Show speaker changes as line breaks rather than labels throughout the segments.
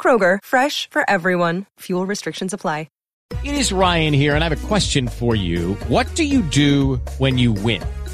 Kroger, fresh for everyone. Fuel restrictions apply.
It is Ryan here, and I have a question for you. What do you do when you win?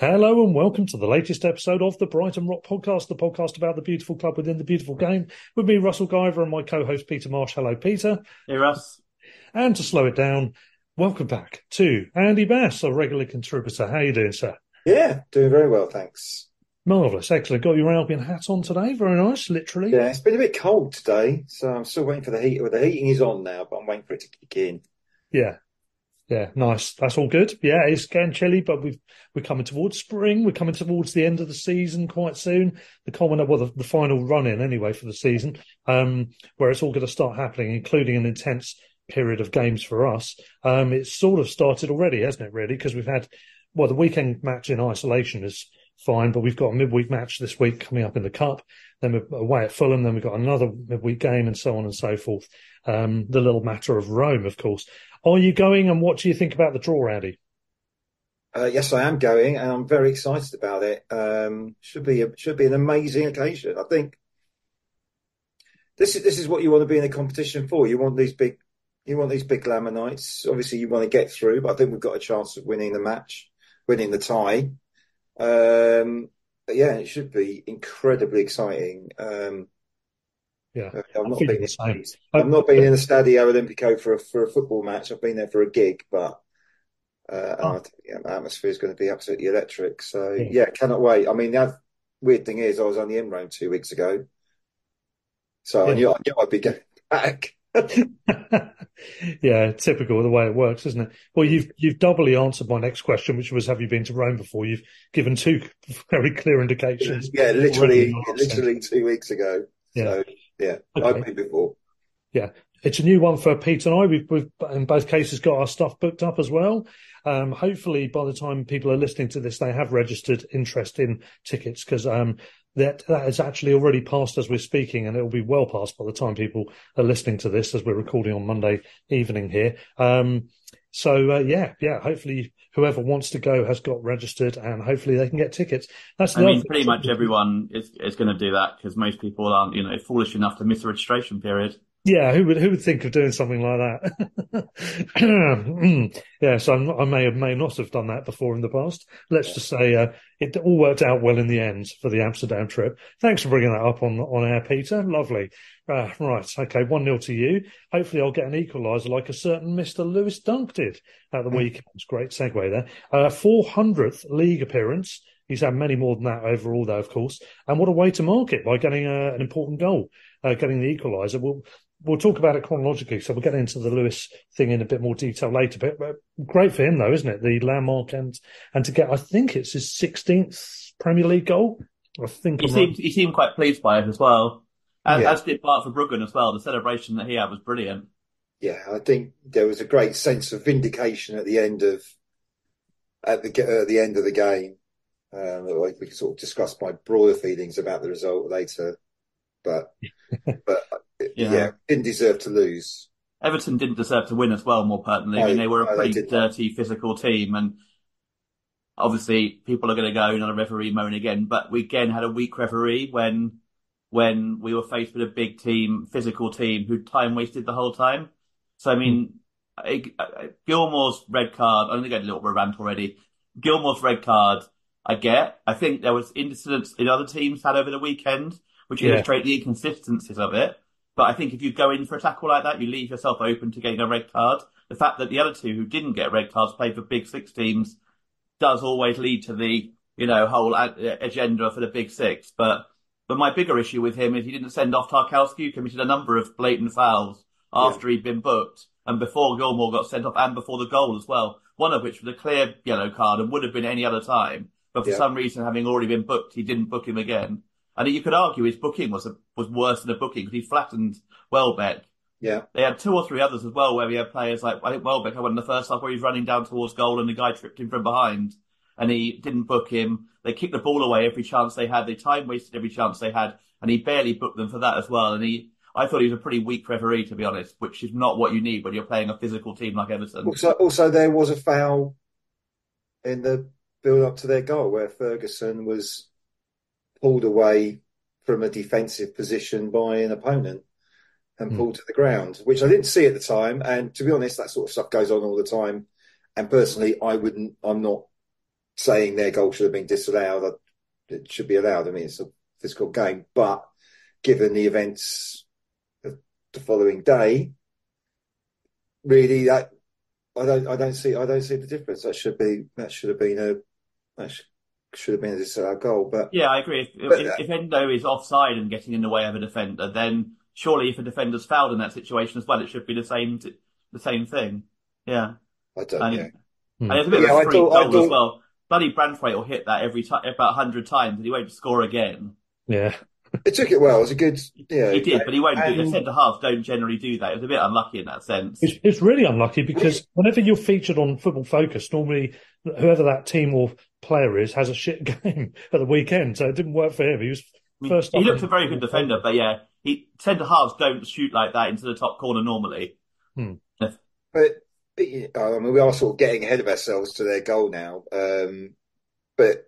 Hello and welcome to the latest episode of the Brighton Rock Podcast, the podcast about the beautiful club within the beautiful game. With me, Russell Guyver, and my co-host Peter Marsh. Hello, Peter.
Hey, Russ.
And to slow it down, welcome back to Andy Bass, a regular contributor. How you doing, sir?
Yeah, doing very well, thanks.
Marvellous, excellent. Got your Albion hat on today. Very nice, literally.
Yeah, it's been a bit cold today, so I'm still waiting for the heat. Well, the heating is on now, but I'm waiting for it to kick in.
Yeah, yeah, nice. That's all good. Yeah, it's getting chilly, but we've we're coming towards spring. We're coming towards the end of the season quite soon. The common, well, the, the final run in anyway for the season, um, where it's all going to start happening, including an intense period of games for us. Um, it's sort of started already, hasn't it? Really, because we've had well, the weekend match in isolation is fine, but we've got a midweek match this week coming up in the cup. Then we're away at Fulham. Then we've got another midweek game, and so on and so forth. Um, the little matter of Rome, of course. Are you going, and what do you think about the draw, Andy?
Uh, yes, I am going, and I'm very excited about it. Um, should be a, should be an amazing occasion. I think this is this is what you want to be in a competition for. You want these big, you want these big glamour nights. Obviously, you want to get through, but I think we've got a chance of winning the match, winning the tie. Um, yeah, it should be incredibly exciting. Um,
yeah,
I've not been. In, I've not been in the Stadio Olimpico for a, for a football match. I've been there for a gig, but uh, oh. Yeah, atmosphere is going to be absolutely electric. So yeah. yeah, cannot wait. I mean, the weird thing is, I was only in Rome two weeks ago, so yeah. I, knew, I knew I'd be getting back.
yeah, typical of the way it works, isn't it? Well, you've you've doubly answered my next question, which was, have you been to Rome before? You've given two very clear indications.
Yeah, literally, literally two weeks ago. Yeah. So, yeah, okay. I've been before.
Yeah, it's a new one for Pete and I. We've, we've in both cases got our stuff booked up as well. Um, hopefully, by the time people are listening to this, they have registered interest in tickets because um, that that is actually already passed as we're speaking, and it will be well past by the time people are listening to this as we're recording on Monday evening here. Um, so uh, yeah, yeah. Hopefully, whoever wants to go has got registered, and hopefully they can get tickets.
That's I mean, pretty much everyone is is going to do that because most people aren't, you know, foolish enough to miss the registration period.
Yeah, who would who would think of doing something like that? yeah, so I'm, i may have may not have done that before in the past. Let's just say uh, it all worked out well in the end for the Amsterdam trip. Thanks for bringing that up on on air, Peter. Lovely. Uh, right, okay, one 0 to you. Hopefully, I'll get an equaliser like a certain Mister Lewis Dunk did at the weekend. Great segue there. Uh, 400th league appearance. He's had many more than that overall, though, of course. And what a way to mark it by getting uh, an important goal, uh, getting the equaliser. We'll we'll talk about it chronologically. So we'll get into the Lewis thing in a bit more detail later. But, but great for him, though, isn't it? The landmark and and to get, I think it's his 16th Premier League goal. I think
he seemed right. he seemed quite pleased by it as well, as, yeah. as did Bart Verbruggen as well. The celebration that he had was brilliant.
Yeah, I think there was a great sense of vindication at the end of at the at the end of the game. Um, like we can sort of discuss my broader feelings about the result later, but but yeah. yeah, didn't deserve to lose.
Everton didn't deserve to win as well. More pertinently, I mean, they were a
no,
pretty dirty, physical team, and obviously people are going to go another referee moan again. But we again had a weak referee when when we were faced with a big team, physical team who time wasted the whole time. So I mean, I- I- Gilmore's red card. I'm going to get a little bit of rant already. Gilmore's red card, I get. I think there was incidents in other teams had over the weekend, which
Yeah.
illustrate the inconsistencies of it. But I think if you go in for a tackle like that, you leave yourself open to getting a red card. The fact that the other two who didn't get red cards played for big six teams does always lead to the, you know, whole agenda for the big six. But, but my bigger issue with him is he didn't send off Tarkowski, who committed a number of blatant fouls after he'd been booked and before Gilmore got sent off and before the goal as well. One of which was a clear yellow card and would have been any other time. But for
Yeah.
some reason, having already been booked, he didn't book him again. And you could argue his booking was a, was worse than a booking because he flattened Welbeck.
Yeah,
They had two or three others as well where we had players like, I think Welbeck had one in the first half where he was running down towards goal and the guy tripped him from behind and he didn't book him. They kicked the ball away every chance they had. They time wasted every chance they had and he barely booked them for that as well. And he, I thought he was a pretty weak referee to be honest, which is not what you need when you're playing a physical team like Everton.
Also, also there was a foul in the build up to their goal where Ferguson was pulled away from a defensive position by an opponent and
Hmm.
pulled to the ground, which I didn't see at the time. And to be honest, that sort of stuff goes on all the time. And personally, I wouldn't. I'm not saying their goal should have been disallowed. It should be allowed. I mean, it's a physical game, but given the events of the following day, really that I don't I don't see I don't see the difference. That should be that should have been a that sh- should have been a disallowed goal. But
Yeah, I agree. If,
But-
if, uh, if Endo is offside and getting in the way of a defender, then surely if a defender's fouled in that situation as well, it should be the same t- the same thing. Yeah.
I don't
And,
know. Hmm.
and there's a bit
Yeah,
of a freak
thought-
goal as well. Bloody Branthwaite will hit that every time, about hundred times, and he won't score again.
Yeah.
It took it well. It was a good yeah.
He did, but he won't. do The centre halves don't generally do that. It was a bit unlucky in that sense.
It's, it's really unlucky because whenever you're featured on Football Focus, normally whoever that team or player is has a shit game at the weekend. So it didn't work for him. He was
I mean,
first.
he
up
looked a very good defender, but yeah, he centre halves don't shoot like that into the top corner normally.
But I mean, we are sort of getting ahead of ourselves to their goal now. Um, but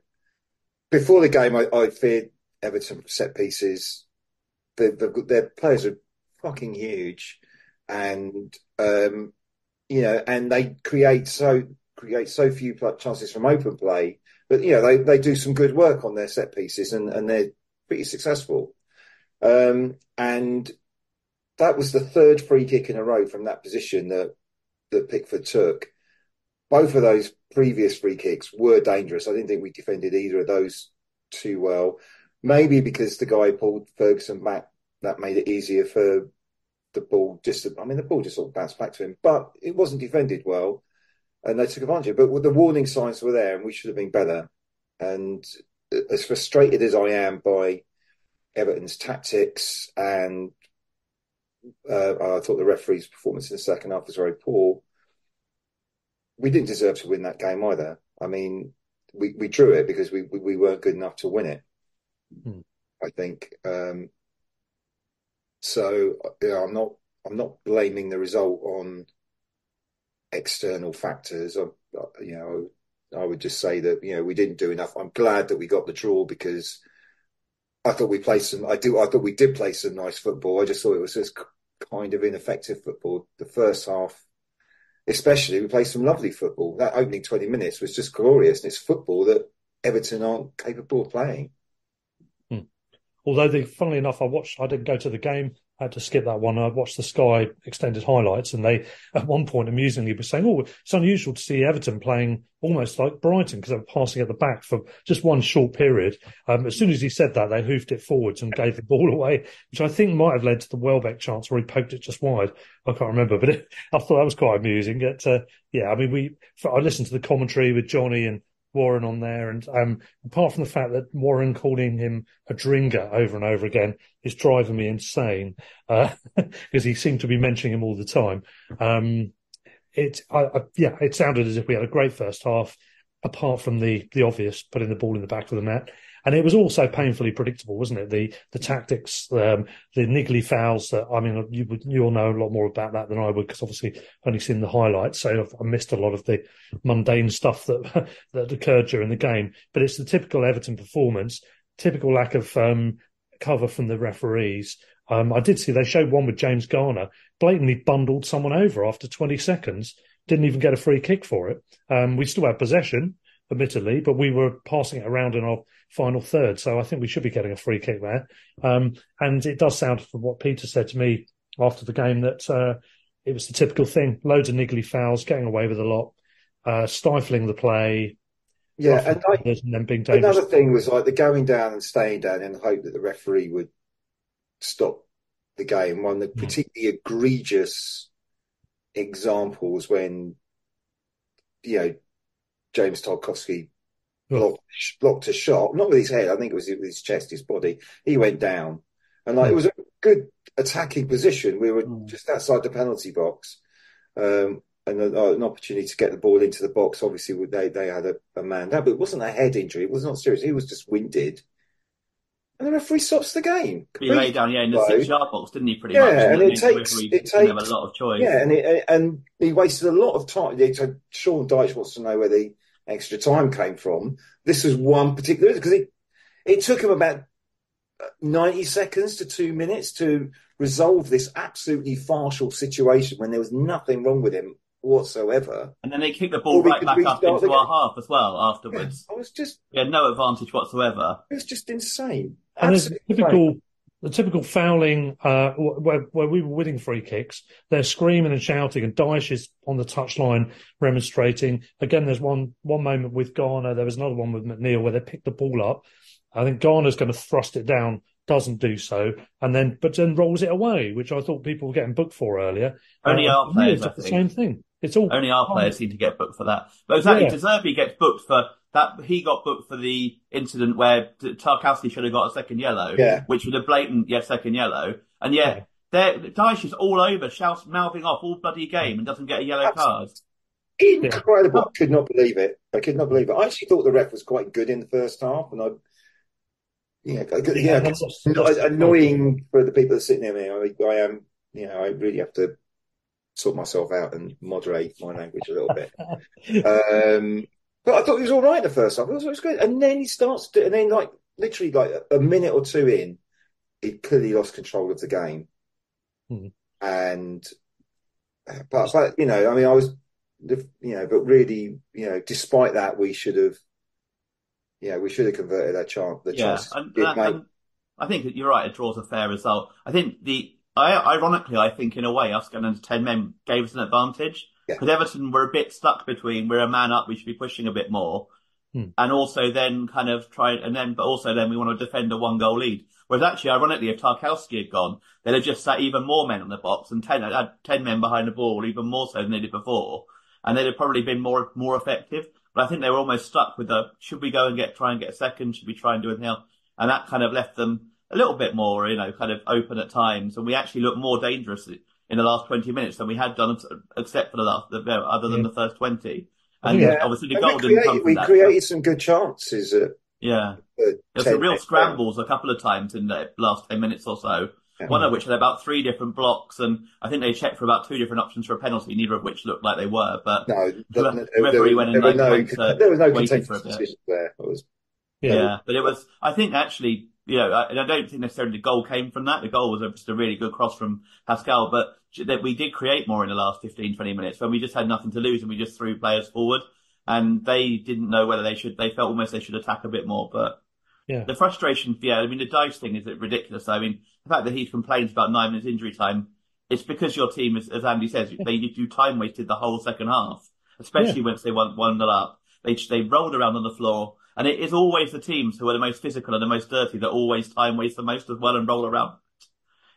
before the game, I, I feared Everton set pieces. They, they've their players are fucking huge, and um, you know, and they create so create so few chances from open play. But you know, they they do some good work on their set pieces, and and they're pretty successful. Um, and that was the third free kick in a row from that position that that Pickford took. Both of those previous free kicks were dangerous. I didn't think we defended either of those too well. Maybe because the guy pulled Ferguson back, that made it easier for the ball just to, I mean, the ball just sort of bounced back to him, but it wasn't defended well and they took advantage of it. But the warning signs were there and we should have been better. And as frustrated as I am by Everton's tactics and uh, I thought the referee's performance in the second half was very poor. We didn't deserve to win that game either. I mean, we, we drew it because we, we, we weren't good enough to win it.
Hmm.
I think. Um, so yeah, I'm not I'm not blaming the result on external factors. I, you know, I would just say that you know we didn't do enough. I'm glad that we got the draw because I thought we played some. I do. I thought we did play some nice football. I just thought it was just kind of ineffective football. The first half, especially, we played some lovely football. That opening 20 minutes was just glorious, and it's football that Everton aren't capable of playing. Hmm.
Although, the, funnily enough, I watched. I didn't go to the game. Had to skip that one. I watched the Sky extended highlights, and they, at one point, amusingly were saying, "Oh, it's unusual to see Everton playing almost like Brighton because they were passing at the back for just one short period." Um, as soon as he said that, they hoofed it forwards and gave the ball away, which I think might have led to the Welbeck chance where he poked it just wide. I can't remember, but it, I thought that was quite amusing. It, uh, yeah, I mean, we. I listened to the commentary with Johnny and Warren on there, and um, apart from the fact that Warren calling him a drinker over and over again is driving me insane because he seemed to be mentioning him all the time. Um, it, I, I, yeah, it sounded as if we had a great first half, apart from the the obvious putting the ball in the back of the net. And it was also painfully predictable, wasn't it? The the tactics, um, the niggly fouls. That I mean, you would you all know a lot more about that than I would because obviously I've only seen the highlights, so I've, I missed a lot of the mundane stuff that that occurred during the game. But it's the typical Everton performance, typical lack of um, cover from the referees. Um, I did see they showed one with James Garner blatantly bundled someone over after 20 seconds, didn't even get a free kick for it. Um, we still had possession, admittedly, but we were passing it around in our final third. So I think we should be getting a free kick there. Um, and it does sound from what Peter said to me after the game that uh, it was the typical thing loads of niggly fouls, getting away with a lot, uh, stifling the play.
Yeah, and, like,
and then being dangerous.
Another thing was like the going down and staying down in the hope that the referee would stop the game. One of the mm. particularly egregious examples when you know James Tarkowski blocked, blocked a shot, not with his head. I think it was with his chest, his body. He went down, and like it was a good attacking position. We were mm. just outside the penalty box. Um, and a, an opportunity to get the ball into the box. Obviously, they they had a, a man down, but it wasn't a head injury. It was not serious. He was just winded, and the referee stops the game.
He lay down, yeah, in the six yard box, didn't he? Pretty
yeah,
much.
Yeah, and it takes it takes
a lot of choice.
Yeah, and it, and he wasted a lot of time. Sean Dyche wants to know whether the extra time came from. This was one particular because it it took him about uh, ninety seconds to two minutes to resolve this absolutely farcical situation when there was nothing wrong with him whatsoever.
And then they kicked the ball right back up into our half as well afterwards.
Yeah, I was just
we had no advantage whatsoever.
It was just insane.
And there's typical the typical fouling uh, where, where we were winning free kicks. They're screaming and shouting, and Dyche is on the touchline remonstrating. Again, there's one one moment with Garner. There was another one with McNeil where they picked the ball up. I think Garner's going to thrust it down doesn't do so, and then but then rolls it away, which I thought people were getting booked for earlier.
Only uh, our players,
the same thing. It's all
only our players seem to get booked for that. But exactly, yeah. De Zerbi gets booked for that. He got booked for the incident where Tarkowski should have got a second yellow,
yeah.
which was a blatant yeah second yellow, and yet yeah. Dyche is all over, shouts, mouthing off all bloody game, and doesn't get a yellow card.
Incredible! I could not believe it. I could not believe it. I actually thought the ref was quite good in the first half, and I yeah, yeah, yeah annoying for the people that sit near me. I, I am, you know, I really have to sort myself out and moderate my language a little bit. um, but I thought he was all right the first half. It was, it was good. And then he starts, to, and then like literally like a minute or two in, he clearly lost control of the game. Hmm. And, but, but, you know, I mean, I was, you know, but really, you know, despite that, we should have, yeah, we should have converted that chance. The
yeah,
chance
and, and, and I think you're right. It draws a fair result. I think the I, ironically, I think in a way, us going into 10 men gave us an advantage because yeah. Everton were a bit stuck between we're a man up, we should be pushing a bit more. Hmm. And also then kind of try, and then, but also then we want to defend a one goal lead. Whereas actually, ironically, if Tarkowski had gone, they'd have just sat even more men on the box and 10, had 10 men behind the ball, even more so than they did before. And they'd have probably been more, more effective. But I think they were almost stuck with the, should we go and get, try and get a second? Should we try and do anything else? And that kind of left them a little bit more, you know, kind of open at times, and we actually looked more dangerous in the last 20 minutes than we had done, except for the last, the, other than yeah. the first 20. And yeah. obviously the goal didn't come from
We
that,
created but... some good chances. At,
yeah. There was some real scrambles a couple of times in the last 10 minutes or so. Yeah. One of which had about three different blocks, and I think they checked for about two different options for a penalty, neither of which looked like they were. But
no,
the referee
there,
went in
there,
like,
no, there was no contentious decision there. It was,
yeah. yeah, but it was. I think actually you know, and I don't think necessarily the goal came from that. The goal was just a really good cross from Pascal, but that we did create more in the last 15, 20 minutes when we just had nothing to lose and we just threw players forward and they didn't know whether they should, they felt almost they should attack a bit more, but
yeah.
the frustration, yeah, I mean, the Dyche thing is ridiculous. I mean, the fact that he complains about nine minutes injury time, it's because your team, as, as Andy says, they do time wasted the whole second half, especially yeah. once they won one nil up. They, they rolled around on the floor and it is always the teams who are the most physical and the most dirty that always time waste the most as well and roll around.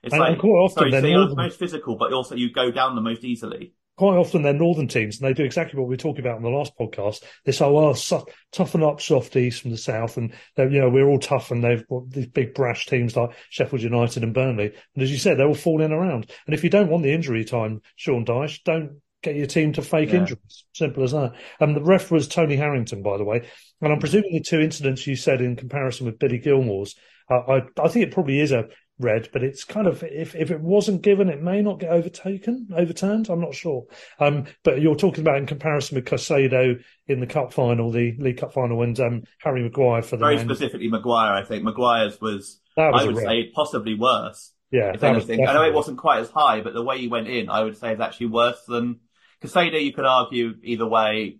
It's and like, quite often sorry, so you're the most physical, but also you go down the most easily.
Quite often they're northern teams and they do exactly what we were talking about in the last podcast. They say, "Oh, su- toughen up softies from the south," and you know we're all tough, and they've got these big brash teams like Sheffield United and Burnley. And as you said, they're all falling around. And if you don't want the injury time, Sean Dyche, don't get your team to fake
Yeah.
injuries. Simple as that. And the ref was Tony Harrington, by the way. And I'm presuming the two incidents you said in comparison with Billy Gilmore's, uh, I I think it probably is a red, but it's kind of if if it wasn't given, it may not get overtaken, overturned. I'm not sure. Um, but you're talking about in comparison with Caicedo in the cup final, the League Cup final, and um, Harry Maguire for the
Very
Man-
specifically, Maguire. I think Maguire's was,
was
I would say, possibly worse.
yeah,
if anything. I know it wasn't quite as high, but the way he went in, I would say, is actually worse than Caicedo. You could argue either way.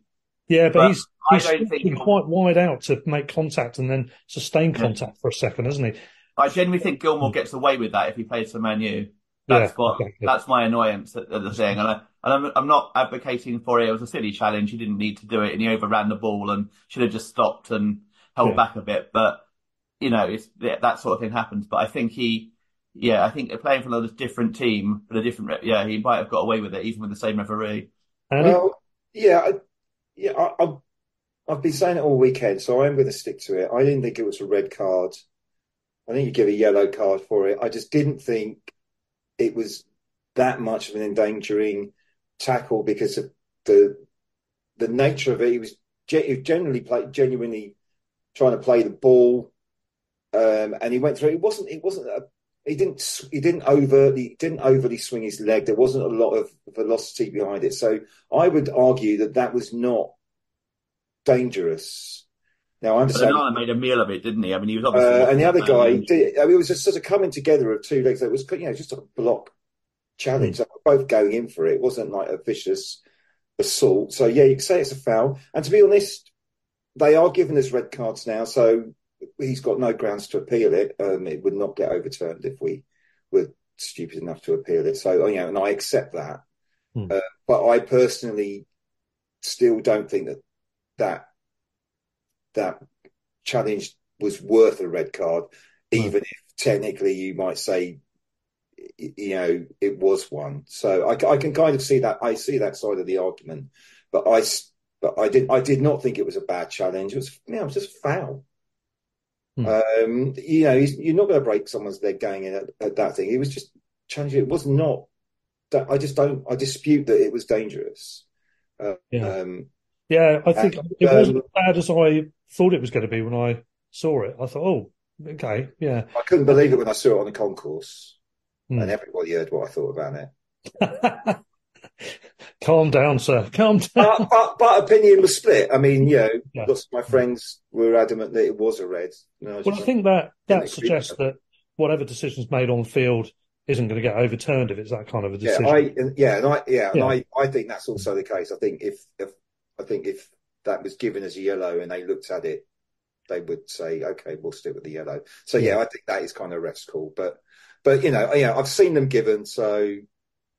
Yeah, but,
But
he's
I don't think-
been quite wide out to make contact and then sustain
Yeah.
contact for a second, hasn't he?
I genuinely think Gilmore gets away with that if he plays for Man U. That's
Yeah,
what.
yeah.
That's my annoyance at, at the thing, and, I, and I'm, I'm not advocating for it. It was a silly challenge. He didn't need to do it, and he overran the ball and should have just stopped and held
Yeah.
back a bit. But you know, that sort of thing happens. But I think he, yeah, I think playing for another different team, but a different, re- yeah, he might have got away with it even with the same referee.
Well, yeah, I, yeah, I, I've, I've been saying it all weekend, so I am going to stick to it. I didn't think it was a red card. I think you give a yellow card for it. I just didn't think it was that much of an endangering tackle because of the the nature of it. He was, ge- he generally play, genuinely trying to play the ball, um, and he went through. It wasn't. It wasn't. A, he didn't. He didn't overly. Didn't overly swing his leg. There wasn't a lot of velocity behind it. So I would argue that that was not dangerous. Now I understand.
Onana made a meal of it, didn't he? I mean, he was obviously.
Uh, and the other guy, did, I mean, it was just sort of coming together of two legs. It was, you know, just a block challenge. They were both going in for it. It wasn't like a vicious assault. So yeah, you can say it's a foul. And to be honest, they are giving us red cards now, so he's got no grounds to appeal it. Um, it would not get overturned if we were stupid enough to appeal it. So you know, and I accept that.
Hmm.
Uh, but I personally still don't think that that that challenge was worth a red card, even if technically you might say, you know, it was one. So I, I can kind of see that. I see that side of the argument, but I, but I did, I did not think it was a bad challenge. It was, you know, it was just foul.
Hmm.
Um, you know, you're not going to break someone's leg going in at, at that thing. It was just challenging. It was not. That I just don't. I dispute that it was dangerous. Uh,
Yeah.
um,
Yeah, I think
And,
it wasn't
um,
as bad as I thought it was going to be when I saw it. I thought, oh, okay, yeah.
I couldn't believe it when I saw it on the concourse,
Hmm.
and everybody heard what I thought about it.
Calm down, sir. Calm down.
but, but, but opinion was split. I mean, you know,
Yeah.
lots of my friends were adamant that it was a red. You know,
Well, I think that that suggests that whatever decision's made on field isn't going to get overturned if it's that kind of a
yeah,
decision.
I, yeah, and I, yeah, and
Yeah.
I, I think that's also the case. I think if, if, I think if that was given as a yellow and they looked at it, they would say, okay, we'll stick with the yellow. So yeah, I think that is kind of ref's call. But, but you know, yeah, I've seen them given, so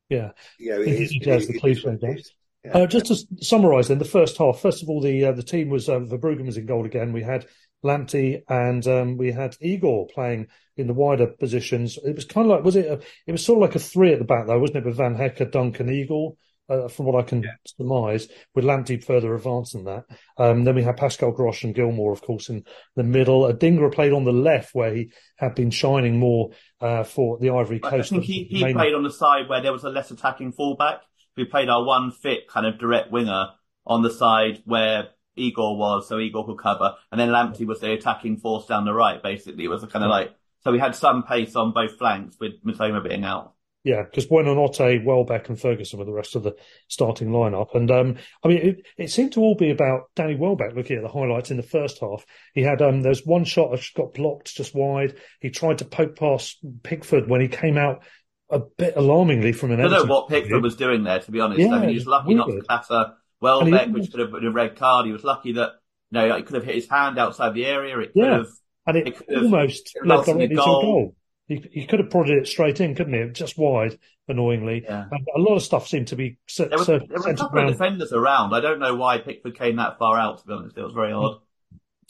Yeah.
you know, it
He
is.
does
it
the
what it
does.
Yeah.
Uh, just to summarise, then the first half. First of all, the uh, the team was um, Verbruggen was in goal again. We had Lamptey and um, we had Igor playing in the wider positions. It was kind of like was it? A, it was sort of like a three at the back though, wasn't it? With Van Hecke, Duncan, Igor. Uh, from what I can surmise, with Lamptey further advanced than that. Um, then we had Pascal Gross and Gilmore, of course, in the middle. Uh, Dingra played on the left, where he had been shining more uh, for the Ivory Coast.
I think he, he
Mainly-
played on the side where there was a less attacking fullback. We played our one fit kind of direct winger on the side where Igor was, so Igor could cover, and then Lamptey was the attacking force down the right. Basically, it was a kind of like so we had some pace on both flanks with Mitoma being out.
Yeah, because Buonanotte, Welbeck, and Ferguson were the rest of the starting lineup. And um, I mean, it, it seemed to all be about Danny Welbeck. Looking at the highlights in the first half, he had um, there was one shot that got blocked just wide. He tried to poke past Pickford when he came out a bit alarmingly from an.
I don't know what Pickford
view.
was doing there, to be honest.
Yeah,
I mean, he was lucky not to clatter Welbeck, which could have been a red card. He was lucky that you know, it could have hit his hand outside the area. It could
Yeah.
have.
and it,
it
almost led
resulted in a
directly to a
goal.
goal. He, he could have prodded it straight in, couldn't he? Just wide, annoyingly.
Yeah.
A lot of stuff seemed to be set,
There, was,
set-
there were a
centred
couple of defenders around. I don't know why Pickford came that far out. To be honest, it was very odd.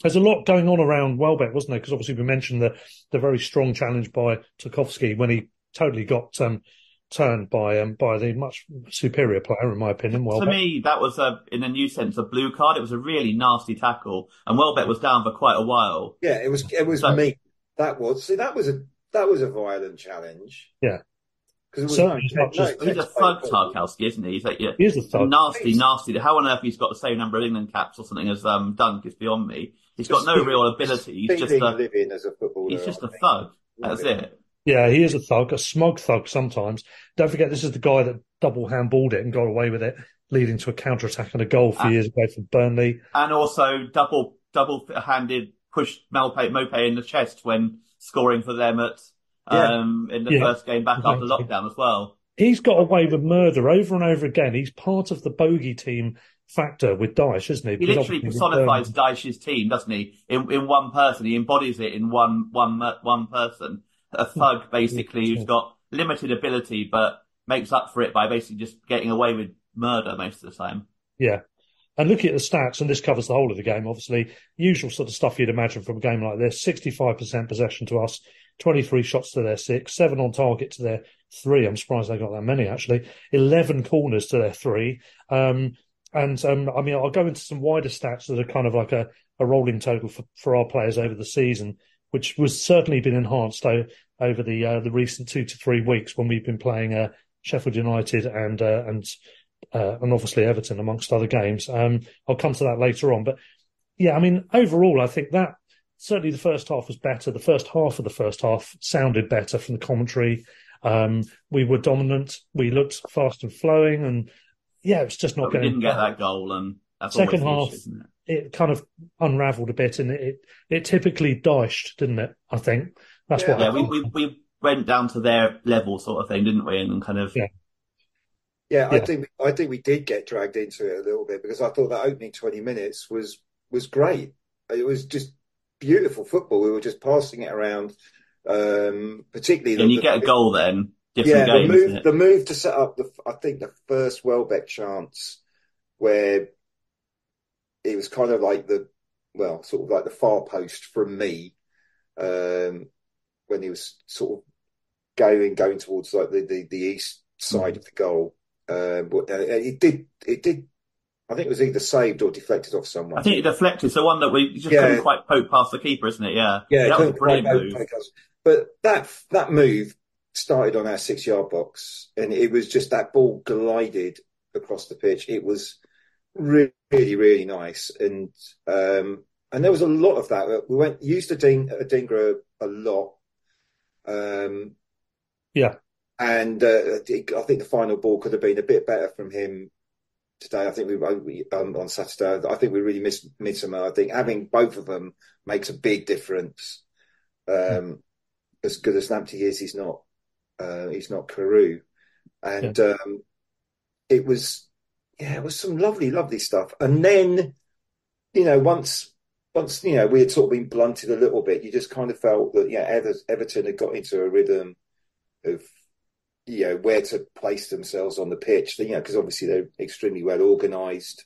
There's a lot going on around Welbeck, wasn't there? Because obviously we mentioned the the very strong challenge by Tarkowski when he totally got um, turned by um, by the much superior player, in my opinion.
To me, that was a, in a new sense, a blue card. It was a really nasty tackle, and Welbeck was down for quite a while.
Yeah, it was it was
So-
me. That was see that was a that was a violent challenge.
Yeah.
Because
Certainly, he's not just-
He's a thug, Tarkowski, isn't he? He's like, yeah,
He is a thug.
nasty, nasty. How on earth he's got the same number of England caps or something as um, Dunk is beyond me. He's got no real ability. He's just a
living as a footballer.
he's just
I
a
think.
thug. That's it.
Yeah, he is a thug, a smug thug sometimes. Don't forget, this is the guy that double handballed it and got away with it, leading to a counter attack and a goal a few
Ah.
years ago for Burnley.
And also double double handed pushed Malpe Mope in the chest when scoring for them at um, in the
Yeah.
first game back after lockdown as well.
He's got away with murder over and over again. He's part of the bogey team factor with Dyche, isn't he?
He literally personifies Dyche's team, doesn't he? In in one person, he embodies it in one one one person. A thug, basically, who's got limited ability but makes up for it by basically just getting away with murder most of the time.
Yeah. And looking at the stats, and this covers the whole of the game, obviously, usual sort of stuff you'd imagine from a game like this 65% possession to us, 23 shots to their six, seven on target to their three. I'm surprised they got that many, actually. 11 corners to their three. Um, and um, I mean, I'll go into some wider stats that are kind of like a, a rolling total for, for our players over the season, which was certainly been enhanced o- over the uh, the recent two to three weeks when we've been playing uh, Sheffield United and uh, and uh, and obviously Everton amongst other games. Um, I'll come to that later on, but yeah, I mean, overall, I think that certainly the first half was better. The first half of the first half sounded better from the commentary. Um, we were dominant. We looked fast and flowing, and yeah, it's just not
But we
going.
didn't get that goal, and that's
Second half,
the issue, isn't it?
It kind of unravelled a bit, and it it typically dashed, didn't it? I think that's
Yeah,
what.
Yeah, we, we we went down to their level, sort of thing, didn't we? And kind of
Yeah.
Yeah, I think I think we did get dragged into it a little bit because I thought that opening twenty minutes was was great. It was just beautiful football. We were just passing it around, um, particularly.
and
the,
you get a goal then. Different
Yeah,
games.
the move the move to set up the I think the first Welbeck chance where it was kind of like the well, sort of like the far post from me, um, when he was sort of going going towards like the the, the east side of the goal. Um, but uh, it did it did I think it was either saved or deflected off someone.
I think it deflected. So one that we just
Yeah.
couldn't quite poke past the keeper, isn't it? Yeah.
Yeah,
that was a brilliant move.
take. But that that move started on our six yard box, and it was just that ball glided across the pitch. It was really, really, really nice, and um, and there was a lot of that. We went used to Ding, uh, Dingra a lot. Um,
Yeah.
And uh, I think the final ball could have been a bit better from him today. I think we, we um, on Saturday. I think we really missed Midsummer. I think having both of them makes a big difference. Um, as good as Lamptey is, he's not. Uh, he's not Carew, and um, it was yeah, it was some lovely, lovely stuff. And then, you know, once once you know we had sort of been blunted a little bit, you just kind of felt that yeah, Ever- Everton had got into a rhythm of you know where to place themselves on the pitch. You know, because obviously they're extremely well organised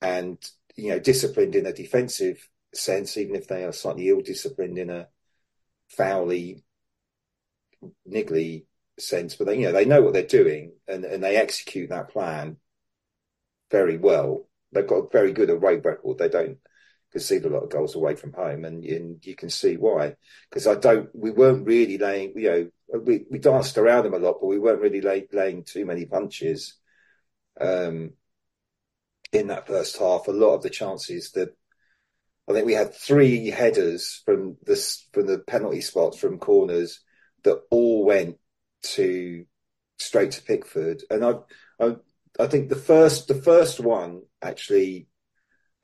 and you know disciplined in a defensive sense, even if they are slightly ill disciplined in a foully, niggly sense. But they, you know, they know what they're doing and and they execute that plan very well. They've got a very good away record. They don't concede a lot of goals away from home, and, and you can see why. Because I don't, we weren't really laying, you know, we, we danced around them a lot, but we weren't really lay, laying too many punches. Um, in that first half, a lot of the chances that I think we had three headers from this from the penalty spots from corners that all went to straight to Pickford, and I, I, I think the first the first one actually,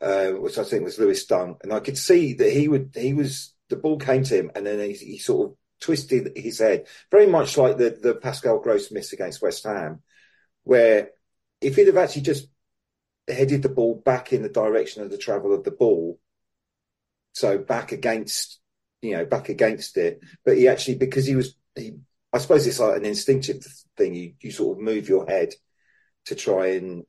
uh, which I think was Lewis Dunk, and I could see that he would he was the ball came to him, and then he, he sort of twisted his head, very much like the the Pascal Gross miss against West Ham, where if he'd have actually just headed the ball back in the direction of the travel of the ball, so back against you know back against it, but he actually because he was he I suppose it's like an instinctive thing. You you sort of move your head to try and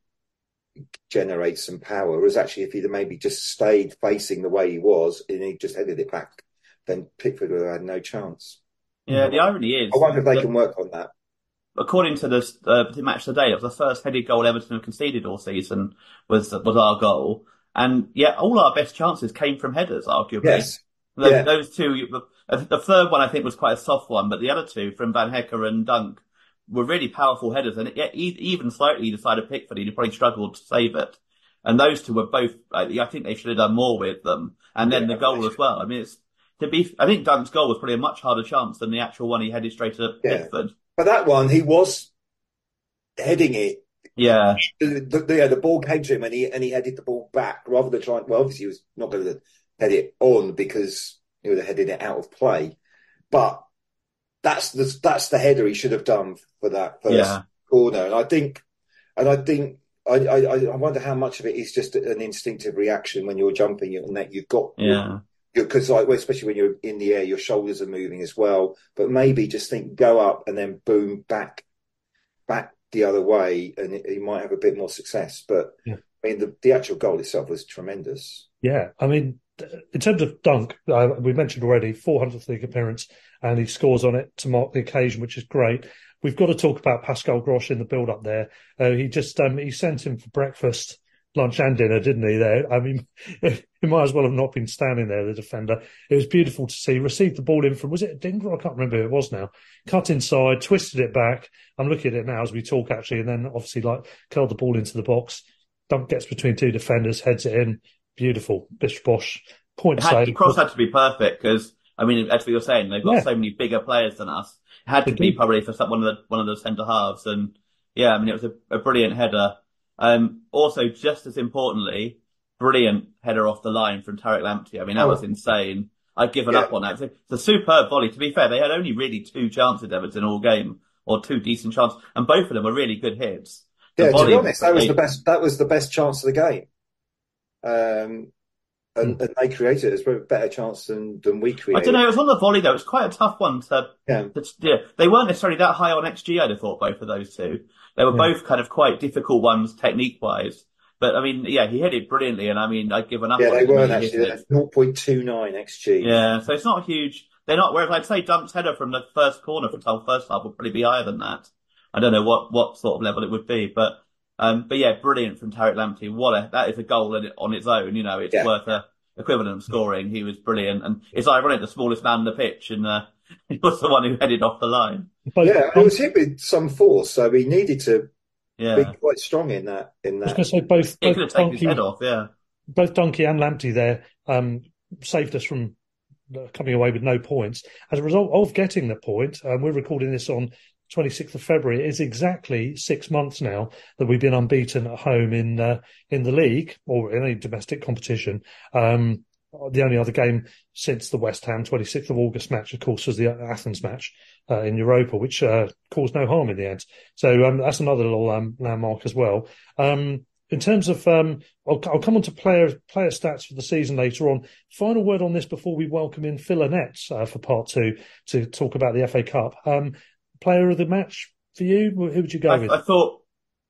generate some power. Whereas actually, if he'd maybe just stayed facing the way he was and he just headed it back, then Pickford would have had no chance.
Yeah, the irony is,
I wonder if they
that
can work on that.
according to this, uh, the match today, it was the first headed goal Everton have conceded all season was was our goal, and yet all our best chances came from headers, arguably.
Yes.
Those,
Yeah.
those two, the, the third one I think was quite a soft one, but the other two from Van Hecke and Dunk were really powerful headers, and it, even slightly either side of Pickford, he probably struggled to save it. And those two were both. Uh, I think they should have done more with them, and then yeah, the goal as well. I mean, it's to be. I think Dunk's goal was probably a much harder chance than the actual one he headed straight at yeah. Pickford.
But that one, he was heading it.
Yeah.
The, the, yeah, the ball came to him, and he and he headed the ball back rather than trying. Well, obviously, he was not going to head it on because he would have headed it out of play. But that's the that's the header he should have done for that first yeah. corner. And I think, and I think, I, I, I wonder how much of it is just an instinctive reaction when you're jumping and that you've got,
yeah,
because like especially when you're in the air, your shoulders are moving as well. But maybe just think go up and then boom back, back the other way, and it, you might have a bit more success. But yeah. I mean, the the actual goal itself was tremendous.
Yeah, I mean, in terms of Dunk, uh, we mentioned already 400th league appearance, and he scores on it to mark the occasion, which is great. We've got to talk about Pascal Gross in the build up there. Uh, he just um, he sent him for breakfast, lunch, and dinner, didn't he? There, I mean, he might as well have not been standing there. The defender. It was beautiful to see. Received the ball in from was it Dinger? I can't remember who it was now. Cut inside, twisted it back. I'm looking at it now as we talk actually, and then obviously like curled the ball into the box. Dunk gets between two defenders, heads it in. Beautiful. Bish Bosh. Point
had, The Cross had to be perfect because, I mean, as we were saying, they've got yeah. so many bigger players than us. It had to be probably for one of the, one of the centre halves. And yeah, I mean, it was a, a brilliant header. Um, also, just as importantly, brilliant header off the line from Tariq Lamptey. I mean, that oh. was insane. I'd given yeah. up on that. It's a superb volley. To be fair, they had only really two chances, Everton, all game, or two decent chances, and both of them were really good hits.
The yeah, to be honest, that was the best. That was the best chance of the game. Um, and, mm. and, they created it. It's a better chance than, than we created.
I don't know. It was on the volley though. It was quite a tough one to.
Yeah.
To, yeah. They weren't necessarily that high on XG. I'd have thought both of those two. They were yeah. both kind of quite difficult ones technique wise. But I mean, yeah, he hit it brilliantly, and I mean, I'd given up.
Yeah, they weren't actually. 0.29 XG.
Yeah, so it's not huge. They're not. Whereas I'd say Dunk's header from the first corner from the first half would probably be higher than that. I don't know what what sort of level it would be, but um, but yeah, brilliant from Tariq Lamptey. What a that is a goal on its own. You know, it's yeah. worth a equivalent of scoring. He was brilliant, and it's ironic the smallest man on the pitch, and uh, he was the one who headed off the line.
But yeah, it was hit with some force, so he needed to yeah. be quite strong in that. In that,
I was going to say both. both
could have taken his head off. Yeah,
both Donkey and Lamptey there um, saved us from coming away with no points as a result of getting the point. Um, we're recording this on 26th of February. It's exactly six months now that we've been unbeaten at home in uh, in the league or in any domestic competition. Um, the only other game since the West Ham 26th of August match, of course, was the Athens match uh, in Europa, which uh, caused no harm in the end. So um, that's another little um, landmark as well. Um, in terms of, um, I'll, I'll, come on to player player stats for the season later on. Final word on this before we welcome in Phil Annett uh, for part two to talk about the FA Cup. Player of the match for you? Who would you go
I,
with?
I thought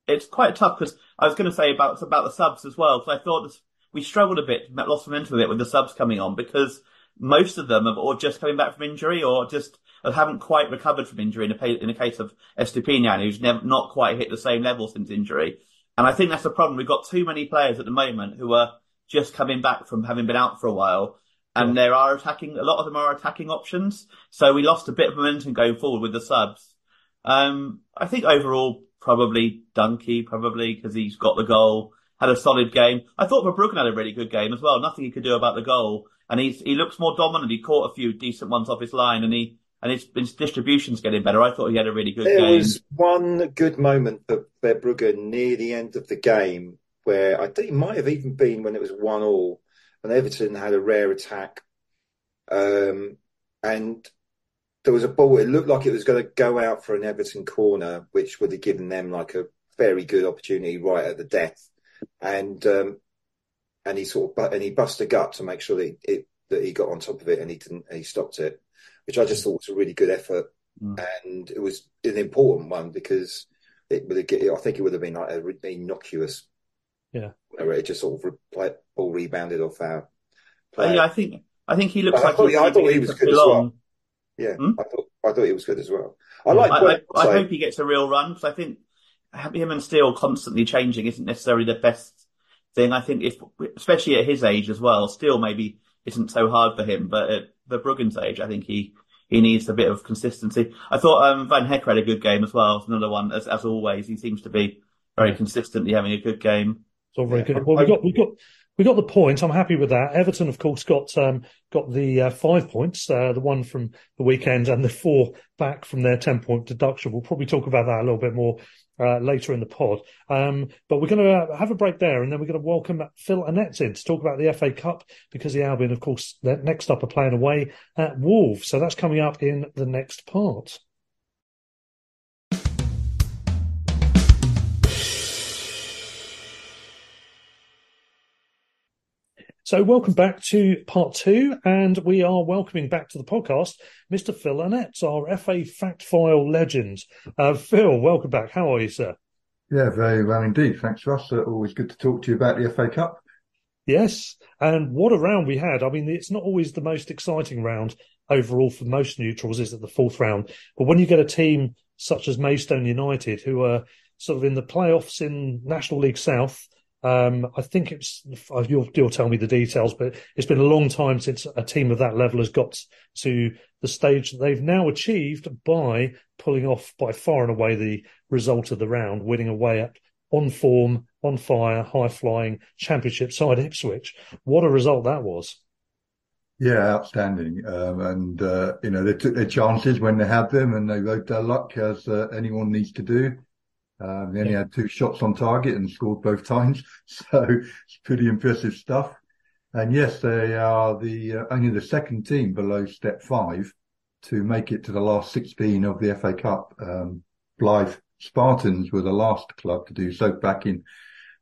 it's quite tough because I was going to say about about the subs as well because I thought this, we struggled a bit, lost momentum a bit with the subs coming on because most of them have or just coming back from injury or just haven't quite recovered from injury. In a, in a case of Estupiñán, who's never not quite hit the same level since injury, and I think that's the problem. We've got too many players at the moment who are just coming back from having been out for a while and there are attacking, a lot of them are attacking options. So we lost a bit of momentum going forward with the subs. Um, I think overall, probably Dunkey, probably because he's got the goal, had a solid game. I thought Verbruggen had a really good game as well. Nothing he could do about the goal. And he's, he looks more dominant. He caught a few decent ones off his line and he, and his, his distribution's getting better. I thought he had a really good
there
game.
There was one good moment for Verbruggen near the end of the game where I think it might have even been when it was one all and Everton had a rare attack. Um, and there was a ball, it looked like it was going to go out for an Everton corner, which would have given them like a very good opportunity right at the death. And, um, and he sort of, and he busted a gut to make sure that, it, that he got on top of it and he didn't, and he stopped it, which I just thought was a really good effort. Mm. And it was an important one because it would have, I think it would have been like a innocuous
yeah.
Where it just sort of re- all rebounded off our.
Player. Yeah, I think I think he looks
I
like
thought, yeah, I thought he was good as well. Yeah, hmm? I thought I thought he was good as well. I like.
I, I, I hope he gets a real run because I think him and Steele constantly changing isn't necessarily the best thing. I think if, especially at his age as well, Steele maybe isn't so hard for him, but at the Bruggen's age, I think he he needs a bit of consistency. I thought um, Van Hecke had a good game as well. Another one, as, as always, he seems to be very consistently having a good game.
It's all very good. Well, we got we got we got the point. I'm happy with that. Everton, of course, got um, got the uh, five points, uh, the one from the weekend, and the four back from their ten point deduction. We'll probably talk about that a little bit more uh, later in the pod. Um, but we're going to uh, have a break there, and then we're going to welcome Phil Annett in to talk about the FA Cup because the Albion, of course, next up are playing away at Wolves. So that's coming up in the next part. So, welcome back to part two, and we are welcoming back to the podcast Mr. Phil Annett, our FA fact file legend. Uh, Phil, welcome back. How are you, sir?
Yeah, very well indeed. Thanks, Russ. Uh, always good to talk to you about the FA Cup.
Yes, and what a round we had. I mean, it's not always the most exciting round overall for most neutrals, is it the fourth round? But when you get a team such as Maidstone United, who are sort of in the playoffs in National League South, um, I think it's you'll, you'll tell me the details, but it's been a long time since a team of that level has got to the stage that they've now achieved by pulling off by far and away the result of the round, winning away at on form, on fire, high flying championship side Ipswich. What a result that was!
Yeah, outstanding. Um, and uh, you know they took their chances when they had them, and they rode their luck as uh, anyone needs to do. Um, they only had two shots on target and scored both times. So it's pretty impressive stuff. And yes, they are the uh, only the second team below step five to make it to the last 16 of the FA Cup. Um, Blyth Spartans were the last club to do so back in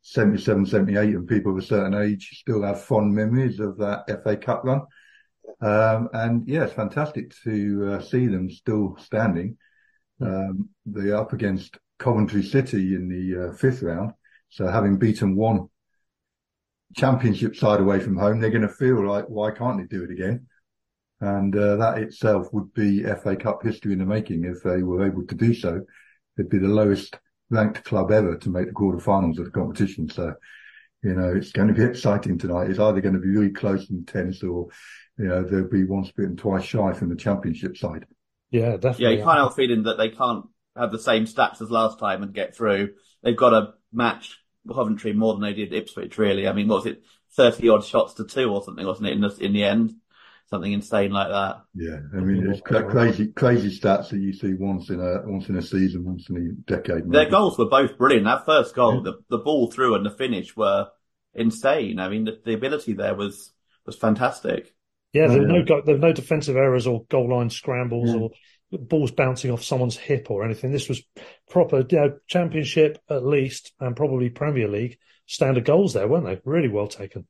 77, 78 and people of a certain age still have fond memories of that FA Cup run. Um, and yeah, it's fantastic to uh, see them still standing. Um, they're up against Coventry City in the uh, fifth round. So having beaten one championship side away from home, they're going to feel like, why can't they do it again? And uh, that itself would be FA Cup history in the making if they were able to do so. It'd be the lowest ranked club ever to make the quarterfinals of the competition. So, you know, it's going to be exciting tonight. It's either going to be really close and tense or, you know, there'll be once bitten, twice shy from the championship side.
Yeah, definitely.
Yeah, you can't help feeling that they can't have the same stats as last time and get through. They've got to match Coventry more than they did Ipswich, really. I mean, what was it, 30 odd shots to two or something, wasn't it, in the, in the end? Something insane like that.
Yeah, I mean, it's crazy, crazy stats that you see once in a once in a season, once in a decade. Maybe.
Their goals were both brilliant. That first goal, yeah. the, the ball through and the finish were insane. I mean, the, the ability there was was fantastic.
Yeah, there were no there were no defensive errors or goal line scrambles yeah. or balls bouncing off someone's hip or anything. This was proper, you know, championship at least, and probably Premier League standard goals there, weren't they? Really well taken.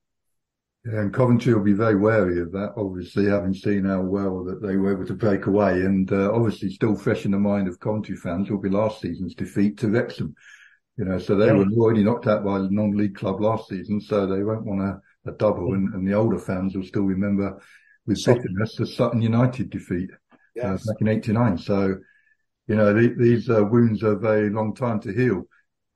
Yeah, and Coventry will be very wary of that, obviously, having seen how well that they were able to break away. And uh, obviously, still fresh in the mind of Coventry fans will be last season's defeat to Wrexham. You know, so they yeah. were already knocked out by a non-league club last season, so they won't want a, a double. And, and, the older fans will still remember with bitterness the Sutton United defeat yes. uh, back in '89. So, you know, the, these uh, wounds are a very long time to heal,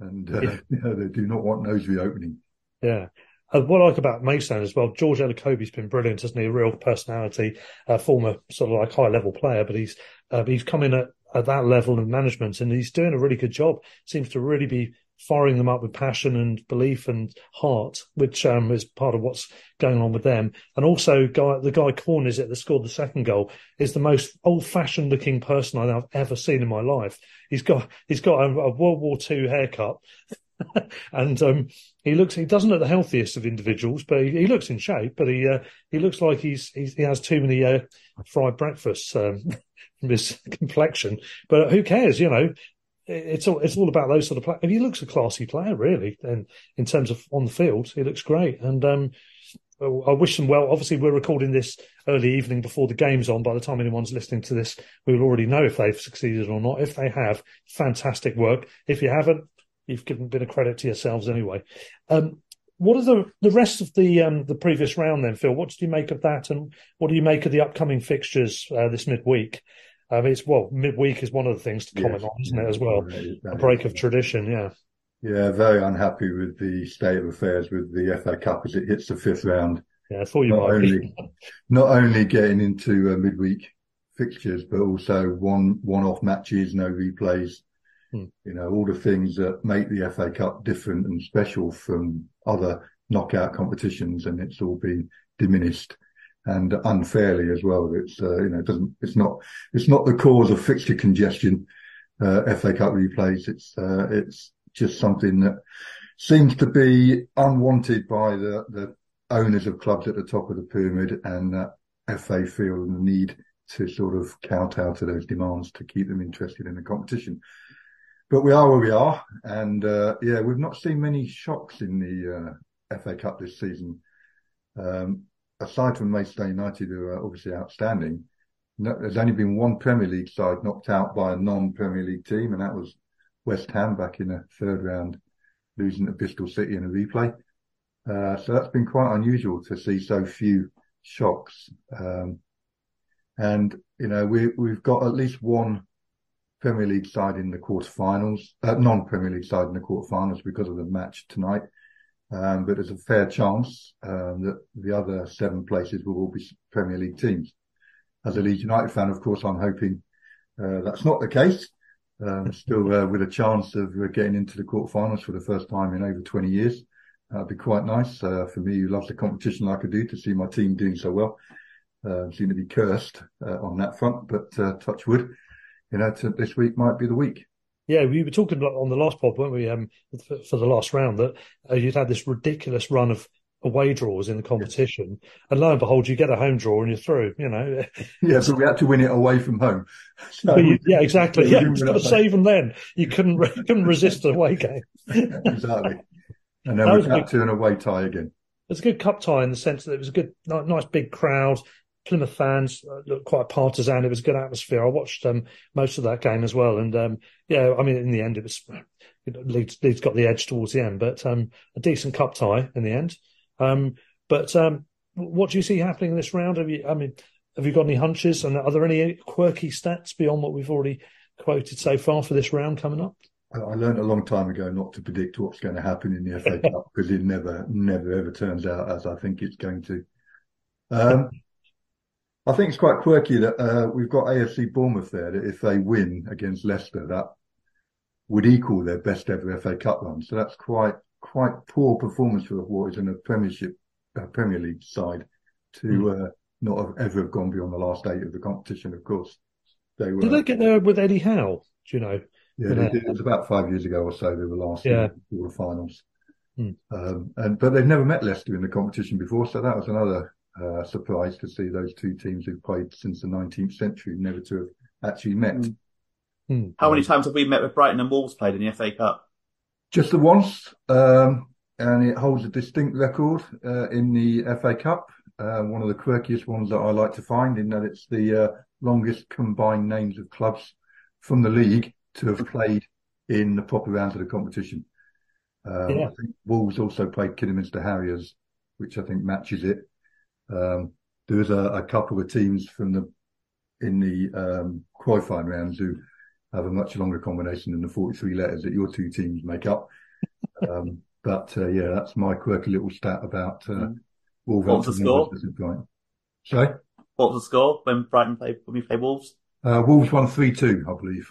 and uh, yeah. you know, they do not want those reopening.
Yeah. Uh, what I like about Maidstone as well, George Elokobi's been brilliant, hasn't he? A real personality, a former sort of like high level player, but he's uh, he's come in at, at that level of management and he's doing a really good job. Seems to really be firing them up with passion and belief and heart, which um, is part of what's going on with them. And also, guy, the guy Corne is it that scored the second goal is the most old-fashioned looking person I've ever seen in my life. He's got he's got a, a World War II haircut. and um, he looks he doesn't look the healthiest of individuals, but he, he looks in shape. But he uh, he looks like he's, he's, he has too many uh, fried breakfasts um, from his complexion. But who cares? You know, it's all it's all about those sort of players. He looks a classy player, really, and in terms of on the field, he looks great. And um, I wish them well. Obviously, we're recording this early evening before the game's on. By the time anyone's listening to this, we will already know if they've succeeded or not. If they have, fantastic work. If you haven't, you've given a credit to yourselves anyway. Um, what are the the rest of the um, the previous round then, Phil? What did you make of that, and what do you make of the upcoming fixtures uh, this midweek? Um, it's well, midweek is one of the things to comment yes, on, isn't it, as well? A break of tradition, yeah.
Yeah, very unhappy with the state of affairs with the FA Cup as it hits the fifth round.
Yeah, I thought you
not
might
only,
be.
Not only getting into uh, midweek fixtures, but also one one-off matches, no replays.
Hmm.
You know, all the things that make the FA Cup different and special from other knockout competitions, and it's all been diminished and unfairly as well. It's uh, you know, it doesn't it's not it's not the cause of fixture congestion. Uh, FA Cup replays. It's uh, it's just something that seems to be unwanted by the the owners of clubs at the top of the pyramid, and FA feel the need to sort of kowtow to those demands to keep them interested in the competition. But we are where we are, and uh, yeah, we've not seen many shocks in the uh, FA Cup this season. Um, aside from Maidstone United, who are obviously outstanding, no, there's only been one Premier League side knocked out by a non-Premier League team, and that was West Ham back in the third round, losing to Bristol City in a replay. Uh, so that's been quite unusual to see so few shocks. Um, and, you know, we, we've got at least one Premier League side in the quarterfinals, uh, non-Premier League side in the quarterfinals because of the match tonight. Um, but there's a fair chance um, that the other seven places will all be Premier League teams. As a Leeds United fan, of course, I'm hoping uh, that's not the case. Um, still uh, with a chance of uh, getting into the quarterfinals for the first time in over 20 years. That'd be quite nice uh, for me, who loves the competition like I do, to see my team doing so well. Uh, seem to be cursed uh, on that front, but uh, touch wood, you know, to, this week might be the week.
Yeah, we were talking on the last pod, weren't we, um, for, the last round, that uh, you'd had this ridiculous run of away draws in the competition, and lo and behold, you get a home draw and you're through. You know,
Yeah, so we had to win it away from home. So,
you- yeah, exactly. Yeah,
didn't win
but
at
even then, you couldn't re- couldn't resist an away game.
exactly. And then
we
had to an away tie again.
It was a good cup tie in the sense that it was a good, nice big crowd. Plymouth fans uh, looked quite partisan. It was a good atmosphere. I watched um, most of that game as well, and um, yeah, I mean, in the end, it was you know, Leeds, Leeds got the edge towards the end, but um, a decent cup tie in the end. Um, but um, what do you see happening in this round? Have you, I mean, have you got any hunches? And are there any quirky stats beyond what we've already quoted so far for this round coming up?
I I learned a long time ago not to predict what's going to happen in the FA Cup because it never, never, ever turns out as I think it's going to. Um, I think it's quite quirky that uh, we've got AFC Bournemouth there. That if they win against Leicester, that would equal their best ever FA Cup run. So that's quite, quite poor performance for what is in a Premiership, uh, Premier League side to uh, not have ever have gone beyond the last eight of the competition. Of course, they were.
Did they get there with Eddie Howe? Do you know?
Yeah, they did. It was about five years ago or so. They were last
Yeah.
in the quarterfinals.
Hmm.
Um, and but they've never met Leicester in the competition before, so that was another uh, surprise to see those two teams who've played since the 19th century never to have actually met.
Hmm.
Hmm.
How many times have we met with Brighton and Wolves played in the FA Cup?
Just the once, um, and it holds a distinct record uh, in the FA Cup. Uh, one of the quirkiest ones that I like to find, in that it's the uh, longest combined names of clubs from the league to have played in the proper rounds of the competition. Um,
Yeah.
I think Wolves also played Kidderminster Harriers, which I think matches it. Um, there was a, a couple of teams from the in the um, qualifying rounds who have a much longer combination than the 43 letters that your two teams make up. Um, but uh, yeah, that's my quirky little stat about uh,
What was the score?
Sorry,
What was the score when Brighton played when we played Wolves?
uh, Wolves won three two, I believe.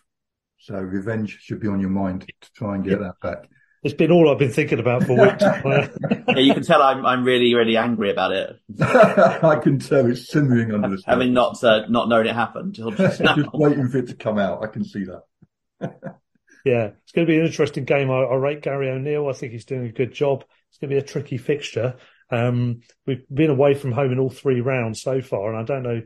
So revenge should be on your mind to try and get that back.
It's been all I've been thinking about for weeks.
Yeah, you can tell I'm I'm really really angry about it,
I can tell it's simmering under the
having
surface.
not uh, not known it happened just.
Just waiting for it to come out. I can see that.
Yeah, it's going to be an interesting game. I, I rate Gary O'Neill. I think he's doing a good job. It's going to be a tricky fixture. Um, we've been away from home in all three rounds so far, and I don't know.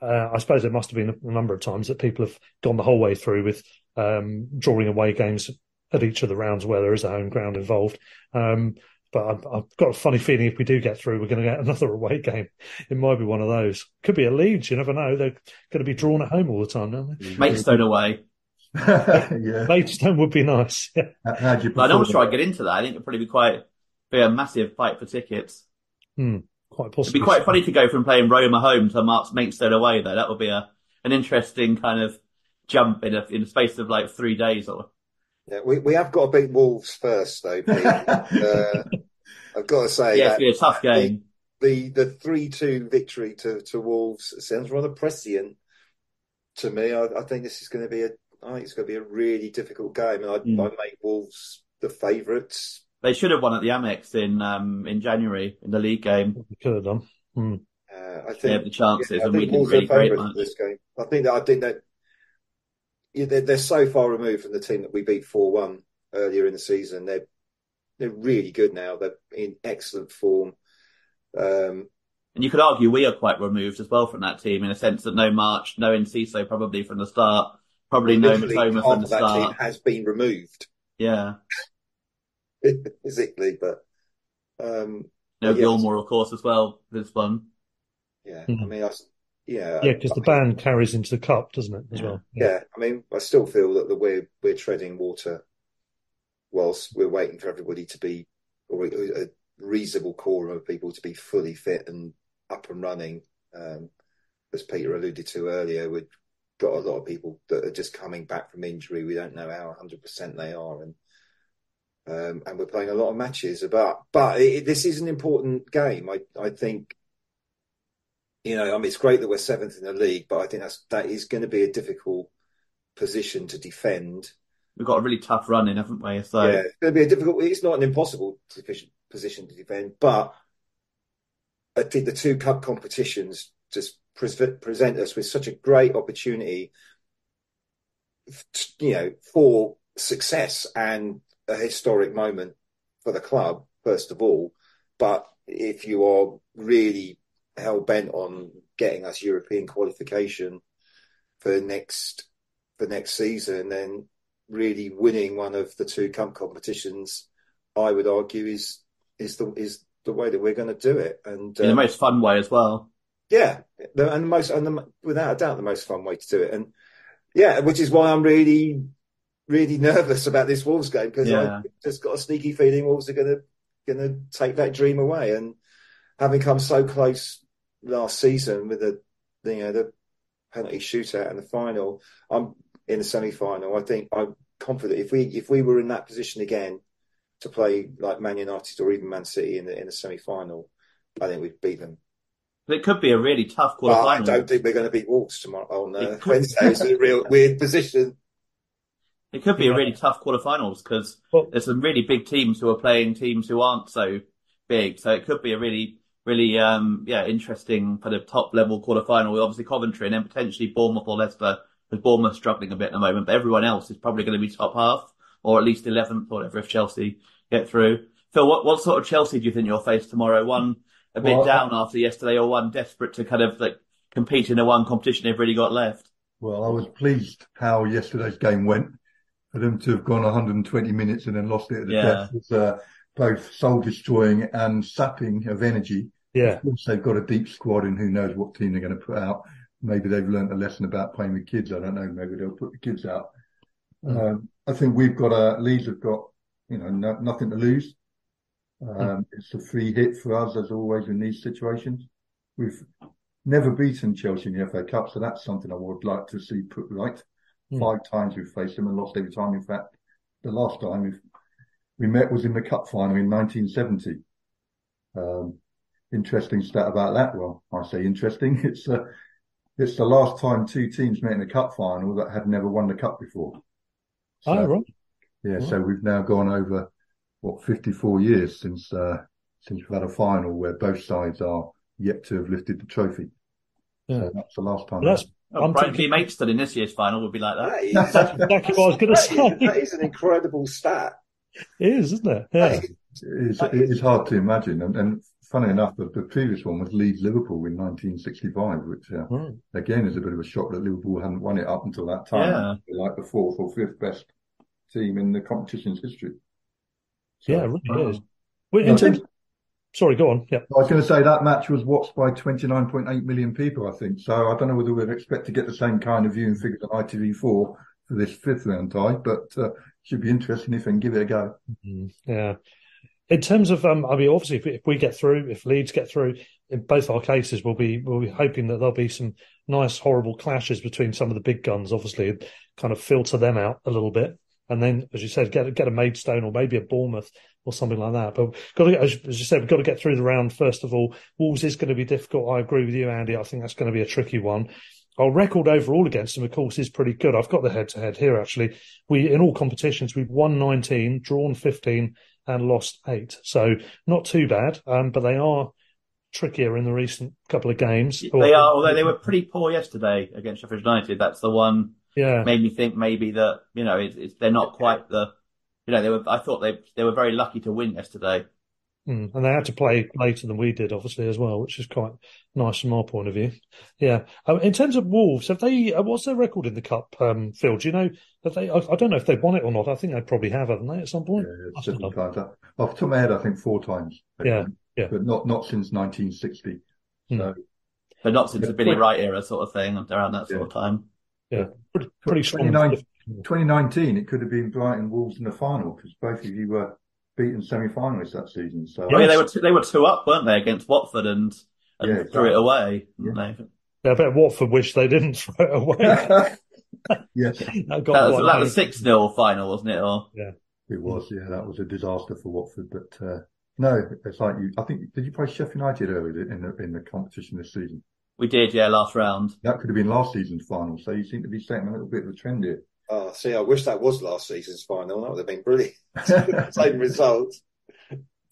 Uh, I suppose there must have been a number of times that people have gone the whole way through with um, drawing away games at each of the rounds where there is a home ground involved. Um, but I've, I've got a funny feeling if we do get through, we're going to get another away game. It might be one of those. Could be a Leeds. You never know. They're going to be drawn at home all the time, aren't they?
Maidstone away.
yeah.
Maidstone would be nice. Yeah.
How- How'd you
I don't want to
prefer
try and get into that. I think it'd probably be quite be a massive fight for tickets.
Quite
possible.
It'd
be quite funny to go from playing Roma home to Marks Maidstone away though. That would be a an interesting kind of jump in a in the space of like three days or
Yeah, we, we have got to beat Wolves first, though. Pete. uh, I've got to say
yeah,
that
it'd be a tough game.
the the three two victory to, to Wolves sounds rather prescient. to me. I, I think this is going to be a. I think it's going to be a really difficult game, and I,
Mm.
I make Wolves the favourites.
They should have won at the Amex in um, in January in the league game.
We could have done. Hmm.
Uh, I think
They had the chances,
Yeah,
and we didn't really great
favourites
much.
for this game. I think that I think that yeah, they're, they're so far removed from the team that we beat four one earlier in the season. They're they're really good now. They're in excellent form. Um,
And you could argue we are quite removed as well from that team in a sense that no March, no Enciso probably from the start, probably no
literally Mitoma
from the
of that team
start.
has been removed
Yeah.
physically, but um,
No
Yeah.
Gilmour, of course, as well. This one.
yeah,
Hmm.
I mean, I, s- yeah,
Yeah, because the
mean,
band carries into the cup, doesn't it, as
Yeah.
well?
Yeah, I mean, I still feel that the we're we're treading water whilst we're waiting for everybody to be, or a reasonable core of people to be fully fit and up and running. Um, as Peter alluded to earlier, we've got a lot of people that are just coming back from injury. We don't know how 100% they are, and um, and we're playing a lot of matches. About but it, this is an important game. I I think. You know, I mean, it's great that we're seventh in the league, but I think that's that is going to be a difficult position to defend.
We've got a really tough run in, haven't we? So
yeah, it's going to be a difficult. It's not an impossible position to defend, but I think the two cup competitions just pre- present us with such a great opportunity, you know, for success and a historic moment for the club, first of all. But if you are really hell bent on getting us European qualification for next for next season, then really winning one of the two cup competitions, I would argue is is the is the way that we're going to do it. And
the
um,
most fun way as well.
yeah, the, and the most and the, without a doubt the most fun way to do it. And yeah, which is why I'm really really nervous about this Wolves game because
Yeah.
I just got a sneaky feeling Wolves are going to going to take that dream away. And having come so close last season with the, the you know the penalty shootout and the final, I'm in the semi final. I think I'm confident if we if we were in that position again to play like Man United or even Man City in the in the semi final, I think we'd beat them.
But it could be a really tough
But I don't think we're going to beat Wolves tomorrow on uh,
It
Wednesday. It's a real weird position.
It could be
Yeah.
a really tough quarterfinals because
Well-
there's some really big teams who are playing teams who aren't so big. So it could be a really, really, um, yeah, interesting for the top level quarterfinal with obviously Coventry and then potentially Bournemouth or Leicester because Bournemouth struggling a bit at the moment, but everyone else is probably going to be top half or at least 11th or whatever if Chelsea get through. Phil, what, what sort of Chelsea do you think you'll face tomorrow? One a bit
Well,
down after yesterday or one desperate to kind of like compete in the one competition they've really got left?
Well, I was pleased how yesterday's game went. For them to have gone 120 minutes and then lost it at the
Yeah.
death was uh, both soul destroying and sapping of energy.
Yeah.
Of course, they've got a deep squad and who knows what team they're going to put out. Maybe they've learned a lesson about playing with kids. I don't know. Maybe they'll put the kids out. Um, I think we've got a, Leeds have got, you know, no, nothing to lose. Um, it's a free hit for us as always in these situations. We've never beaten Chelsea in the FA Cup, so that's something I would like to see put right.
Hmm.
Five times we've faced them and lost every time. In fact, the last time we we met was in the cup final in 1970. Um, interesting stat about that. Well, I say interesting. It's uh, it's the last time two teams met in a cup final that had never won the cup before. So,
Oh, right.
yeah, so we've now gone over what 54 years since uh, since we've had a final where both sides are yet to have lifted the trophy.
Yeah.
So that's the last time.
Well, that's
Oh,
I'm
Brighton
thinking-
v Maidstone in this year's final would be like that.
That is,
That's exactly what I was going to say.
that is an incredible stat.
It is, isn't it? Yeah.
That is-
It's, it is hard to imagine. And, and funny enough, the, the previous one was Leeds Liverpool in 1965, which uh,
Right.
again is a bit of a shock that Liverpool hadn't won it up until that time.
Yeah.
Like the fourth or fifth best team in the competition's history. So,
Yeah, it really
wow.
is. Well, in terms,
think-
sorry, go on. Yeah.
I was going to say that match was watched by 29.8 million people, I think. So I don't know whether we'd expect to get the same kind of viewing figures on ITV4 for this fifth round tie, but uh, should be interesting if they can give it a go.
Mm, Yeah. In terms of, um, I mean, obviously, if, if we get through, if Leeds get through, in both our cases, we'll be we'll be hoping that there'll be some nice, horrible clashes between some of the big guns. Obviously, kind of filter them out a little bit, and then, as you said, get get a Maidstone or maybe a Bournemouth or something like that. But got to, as, as you said, we've got to get through the round first of all. Wolves is going to be difficult. I agree with you, Andy. I think that's going to be a tricky one. Our record overall against them, of course, is pretty good. I've got the head to head here actually. We in all competitions we've won 19, drawn 15, and lost eight. So not too bad. Um, but they are trickier in the recent couple of games.
They are, although they were pretty poor yesterday against Sheffield United. That's the one.
Yeah.
Made me think maybe that you know it's, it's, they're not quite the. You know they were. I thought they they were very lucky to win yesterday.
Mm, and they had to play later than we did, obviously, as well, which is quite nice from our point of view. Yeah. Uh, in terms of Wolves, have they? Uh, what's their record in the cup? Um, Phil, do you know? Have they? I, I, don't know if they've won it or not. I think they probably have, haven't they, at some point?
Yeah, several times. Off the top of my head, I think four times.
Yeah, yeah,
but not not since 1960. Mm. So,
but not since the Billy Wright era, sort of thing, around that sort
yeah.
of time.
Yeah, pretty, pretty strong.
2019, it could have been Brighton Wolves in the final because both of you were beaten semi-finalists that season. So
yes. I mean, they were two, they were two up, weren't they, against Watford and, and yeah, exactly. threw it away.
Yeah.
yeah, I bet Watford wish they didn't throw it away.
yes,
that, that was, that was six 0 final, wasn't it? Or
yeah,
it was. Yeah, that was a disaster for Watford. But uh, no, it's like you. I think did you play Sheffield United earlier in the in the competition this season?
We did, yeah, last round.
That could have been last season's final. So you seem to be setting a little bit of a trend here.
Oh, see, I wish that was last season's final. That would have been brilliant. Same result.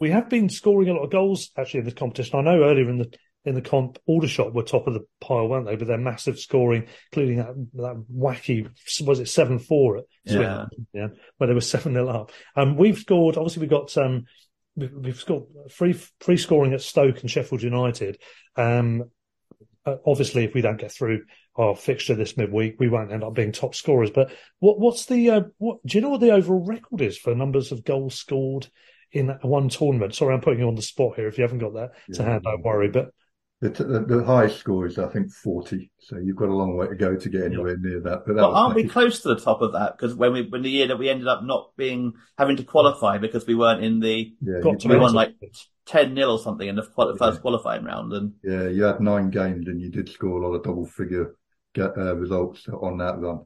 We have been scoring a lot of goals actually in this competition. I know earlier in the in the comp, Aldershot were top of the pile, weren't they? With their massive scoring, including that that wacky was it seven four at
yeah.
yeah, where they were seven 0 up. Um, we've scored. Obviously, we've got um, we've scored free free scoring at Stoke and Sheffield United. Um, obviously, if we don't get through our fixture this midweek, we won't end up being top scorers. But what what's the uh, what? Do you know what the overall record is for numbers of goals scored in one tournament? Sorry, I'm putting you on the spot here. If you haven't got that yeah. to hand, don't worry. But
the, the, the, highest score is, I think, 40. So you've got a long way to go to get anywhere yeah. near that. But that
well, aren't we close to the top of that? Because when we, when the year that we ended up not being, having to qualify because we weren't in the,
yeah,
we won like 10 0 or something in the first yeah. qualifying round. And
yeah, you had nine games and you did score a lot of double figure get, uh, results on that run.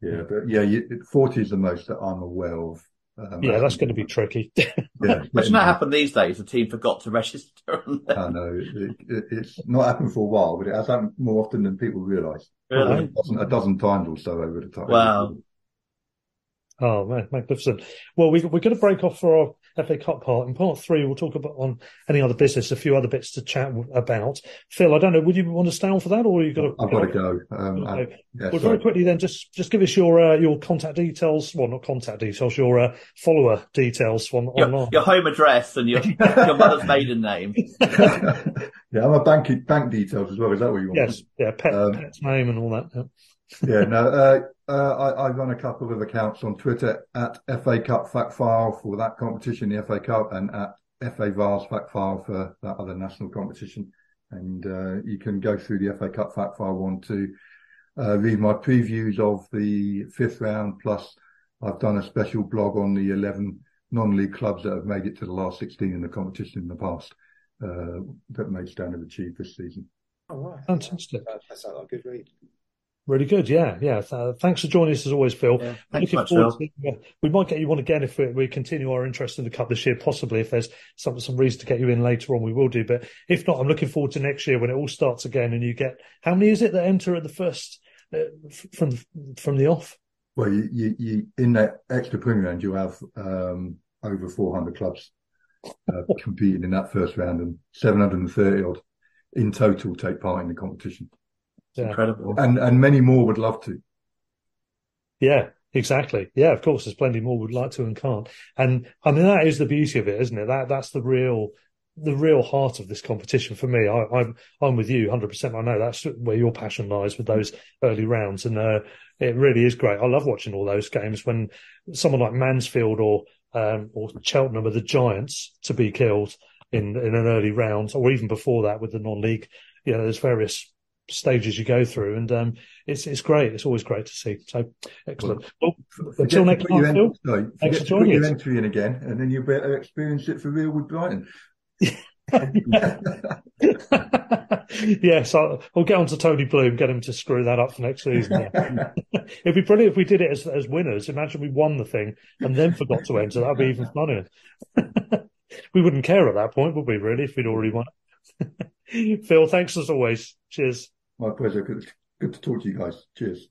Yeah, but yeah, you, 40 is the most that I'm aware of
um, yeah, that's going to be tricky.
yeah,
Imagine that happened these days. The team forgot to register.
I know it, it, it's not happened for a while, but it has happened more often than people realise.
Really?
A dozen, a dozen times or so over the time.
Wow.
Oh man, magnificent! Well, we, we're going to break off for our FA Cup part. In part three, we'll talk about on any other business, a few other bits to chat about. Phil, I don't know, would you want to stay on for that, or you got to?
I've got to go. Um,
I, yeah, well, very quickly then, just just give us your uh, your contact details. Well, not contact details, your uh, follower details on
your,
online.
Your home address and your your mother's maiden name.
yeah, I'm a bank bank details as well. Is that what you want?
Yes, yeah, pet, um, pet's name and all that. Yeah
yeah, no, uh, uh, I, I, run a couple of accounts on Twitter at FA Cup Fact File for that competition, the FA Cup, and at FA Vase Fact File for that other national competition. And uh, you can go through the FA Cup Fact File one to uh, read my previews of the fifth round. Plus, I've done a special blog on the 11 non-league clubs that have made it to the last 16 in the competition in the past uh, that Maidstone have achieved this season.
Oh, wow.
Fantastic.
That, that sounds like a good read.
Really good, yeah, yeah. Uh, thanks for joining us as always, Phil.
Yeah, thanks
Looking
much,
forward
Phil.
to, uh, we might get you on again if we, we, continue our interest in the cup this year. Possibly, if there's some some reason to get you in later on, we will do. But if not, I'm looking forward to next year when it all starts again and you get how many is it that enter at the first uh, from from the off?
Well, you, you, you in that extra premier round, you have um, over 400 clubs uh, competing in that first round, and 730 odd in total take part in the competition.
Yeah. Incredible.
And and many more would love to.
Yeah, exactly. Yeah, of course, there's plenty more would like to and can't. And I mean, that is the beauty of it, isn't it? That that's the real the real heart of this competition for me. I, am I'm, I'm with you 100. percent I know that's where your passion lies with those early rounds, and uh, it really is great. I love watching all those games when someone like Mansfield or um, or Cheltenham are the giants to be killed in in an early round, or even before that with the non-league. You know, there's various stages you go through, and um, it's it's great. It's always great to see. So excellent. Well, until next time, Phil.
No, forget to put your entry in again, and then you'll better experience it for real with Brighton.
yes, I'll, I'll, get on to Tony Bloom, get him to screw that up for next season. It'd be brilliant if we did it as, as winners. Imagine we won the thing and then forgot to enter. That'd be even funnier. we wouldn't care at that point, would we, really, if we'd already won Phil, thanks as always. Cheers.
My pleasure. Good to talk to you guys. Cheers.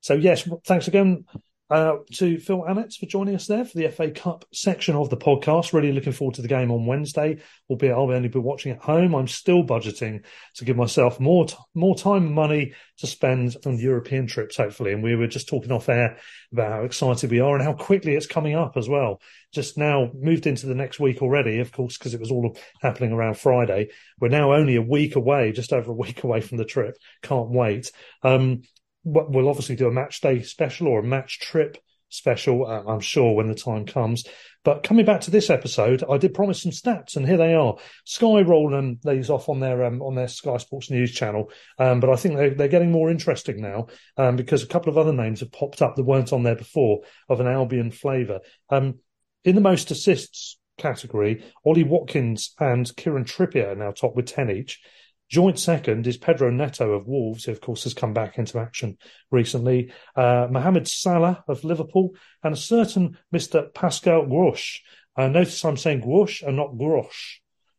So yes, thanks again uh, to Phil Annets for joining us there for the FA Cup section of the podcast. Really looking forward to the game on Wednesday, albeit I'll only be watching at home. I'm still budgeting to give myself more t- more time and money to spend on European trips, hopefully. And we were just talking off air about how excited we are and how quickly it's coming up as well. Just now moved into the next week already, of course, because it was all happening around Friday. We're now only a week away, just over a week away from the trip. Can't wait. Um, we'll obviously do a match day special or a match trip special, uh, I'm sure, when the time comes. But coming back to this episode, I did promise some stats, and here they are. Sky rolling these off on their um, on their Sky Sports News channel, um, but I think they're, they're getting more interesting now um, because a couple of other names have popped up that weren't on there before of an Albion flavour. Um, in the most assists category, Ollie Watkins and Kieran Trippier are now top with ten each. Joint second is Pedro Neto of Wolves, who of course has come back into action recently. Uh, Mohamed Salah of Liverpool, and a certain Mr. Pascal Gross. Uh, notice I'm saying Grosh and not Grosh.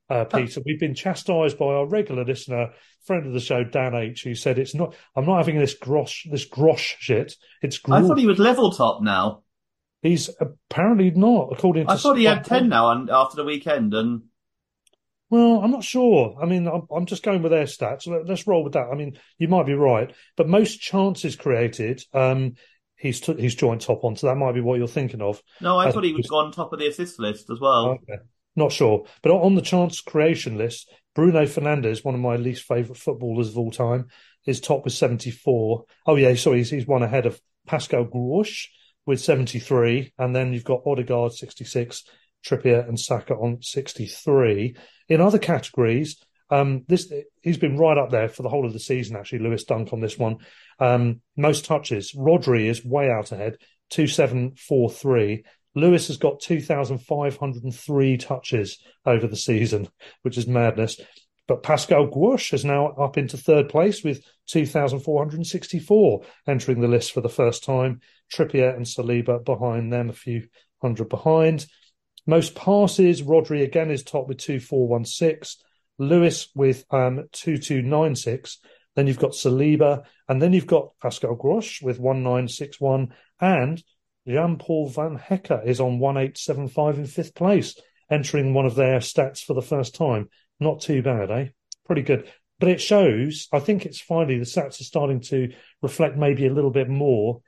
Uh, Peter, we've been chastised by our regular listener, friend of the show, Dan H, who said it's not. I'm not having this grosh, this grosh shit. It's.
Grosh. I thought he was level top now.
He's apparently not, according to.
I thought he had ten now and after the weekend, and
well, I'm not sure. I mean, I'm, I'm just going with their stats. Let, us roll with that. I mean, you might be right, but most chances created, um, he's t- he's joint top on, so that might be what you're thinking of.
No, I thought he was on top of the assist list as well.
Okay. Not sure, but on the chance creation list, Bruno Fernandes, one of my least favourite footballers of all time, is top with 74. Oh yeah, sorry, he's, he's one ahead of Pascal Grosch with 73, and then you've got Odegaard 66, Trippier and Saka on 63. In other categories, um, this he's been right up there for the whole of the season. Actually, Lewis Dunk on this one. Um, most touches. Rodri is way out ahead, two seven four three. Lewis has got two thousand five hundred and three touches over the season, which is madness. But Pascal Grosch is now up into third place with 2,464 entering the list for the first time. Trippier and Saliba behind them, a few hundred behind. Most passes, Rodri again is top with 2416. Lewis with um, 2296. Then you've got Saliba, and then you've got Pascal Grosch with 1961. And Jean Paul Van Hecke is on 1875 in fifth place, entering one of their stats for the first time. Not too bad, eh? Pretty good. But it shows, I think it's finally the stats are starting to reflect maybe a little bit more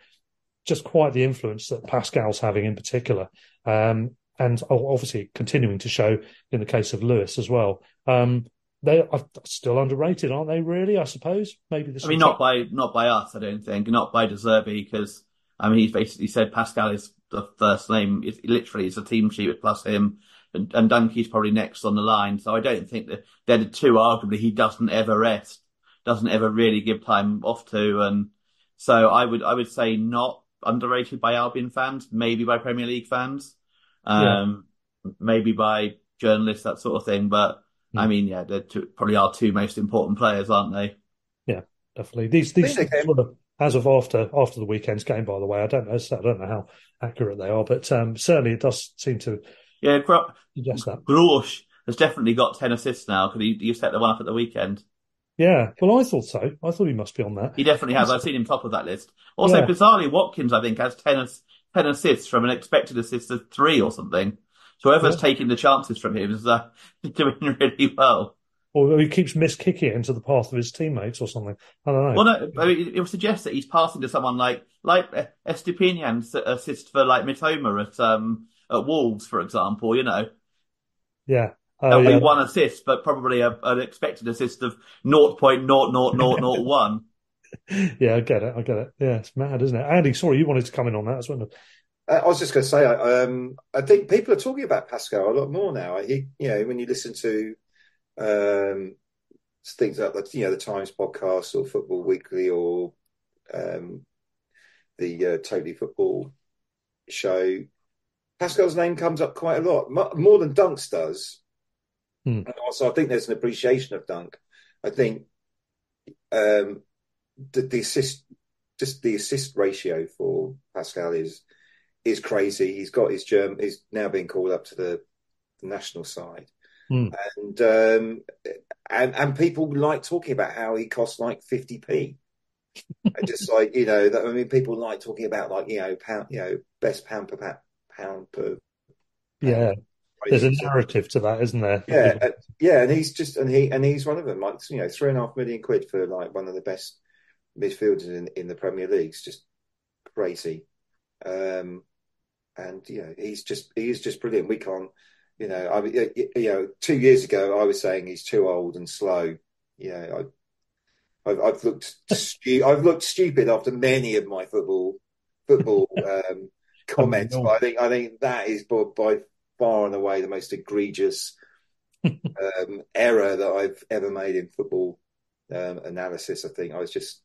just quite the influence that Pascal's having in particular. Um, and obviously continuing to show in the case of Lewis as well. Um, they are still underrated, aren't they? Really, I suppose. Maybe this.
I mean, not by not by us, I don't think, not by De Zerbi, because I mean, he's basically said Pascal is the first name. It's literally it's a team sheet with plus him, and, and Dunkey's probably next on the line. So I don't think that they're the two. Arguably, he doesn't ever rest, doesn't ever really give time off to, and so I would I would say not underrated by Albion fans, maybe by Premier League fans um, yeah. maybe by journalists, that sort of thing. But mm. I mean, yeah, they're probably our two most important players, aren't they?
Yeah, definitely. These these sort of, as of after after the weekend's game, by the way, I don't know, I don't know how accurate they are, but um, certainly it does seem to.
Yeah, Gro- suggest that. Grosh has definitely got ten assists now because he, he set the one up at the weekend.
Yeah, well, I thought so. I thought he must be on that.
He definitely has. I've seen him top of that list. Also, yeah. bizarrely, Watkins, I think, has 10, 10 assists from an expected assist of three or something. So whoever's yeah. taking the chances from him is uh, doing really well.
Or he keeps miss kicking it into the path of his teammates or something. I don't know.
Well, no, I mean, it would suggest that he's passing to someone like like Estupiñán's assist for like Mitoma at um at Wolves, for example. You know.
Yeah.
Oh, That'll yeah. be one assist, but probably a, an expected assist of 0.00001.
yeah, I get it. I get it. Yeah, it's mad, isn't it? Andy, sorry, you wanted to come in on that as well.
Uh, I was just going to say, um, I think people are talking about Pascal a lot more now. He, you know, when you listen to um, things like the, you know, the Times podcast or Football Weekly or um, the uh, Totally Football show, Pascal's name comes up quite a lot, more than Dunk's does. Hmm. And also, I think there's an appreciation of Dunk. I think um, the, the assist, just the assist ratio for Pascal is is crazy. He's got his germ. He's now being called up to the, the national side,
Mm.
and um, and and people like talking about how he costs like fifty p. just like you know, that, I mean, people like talking about like you know, pound, you know, best pound per pa- pound per.
Yeah, there's a narrative to that, isn't there?
Yeah, uh, yeah, and he's just and he and he's one of them. Like you know, three and a half million quid for like one of the best midfielders in in the Premier League. It's just crazy. Um, and you know, he's just he is just brilliant. We can't, you know, I mean, y- y- you know, two years ago I was saying he's too old and slow. You know, I, I've, I've looked stu- I've looked stupid after many of my football football um, comments, but I think I think that is by, by far and away the most egregious um, error that I've ever made in football um, analysis. I think I was just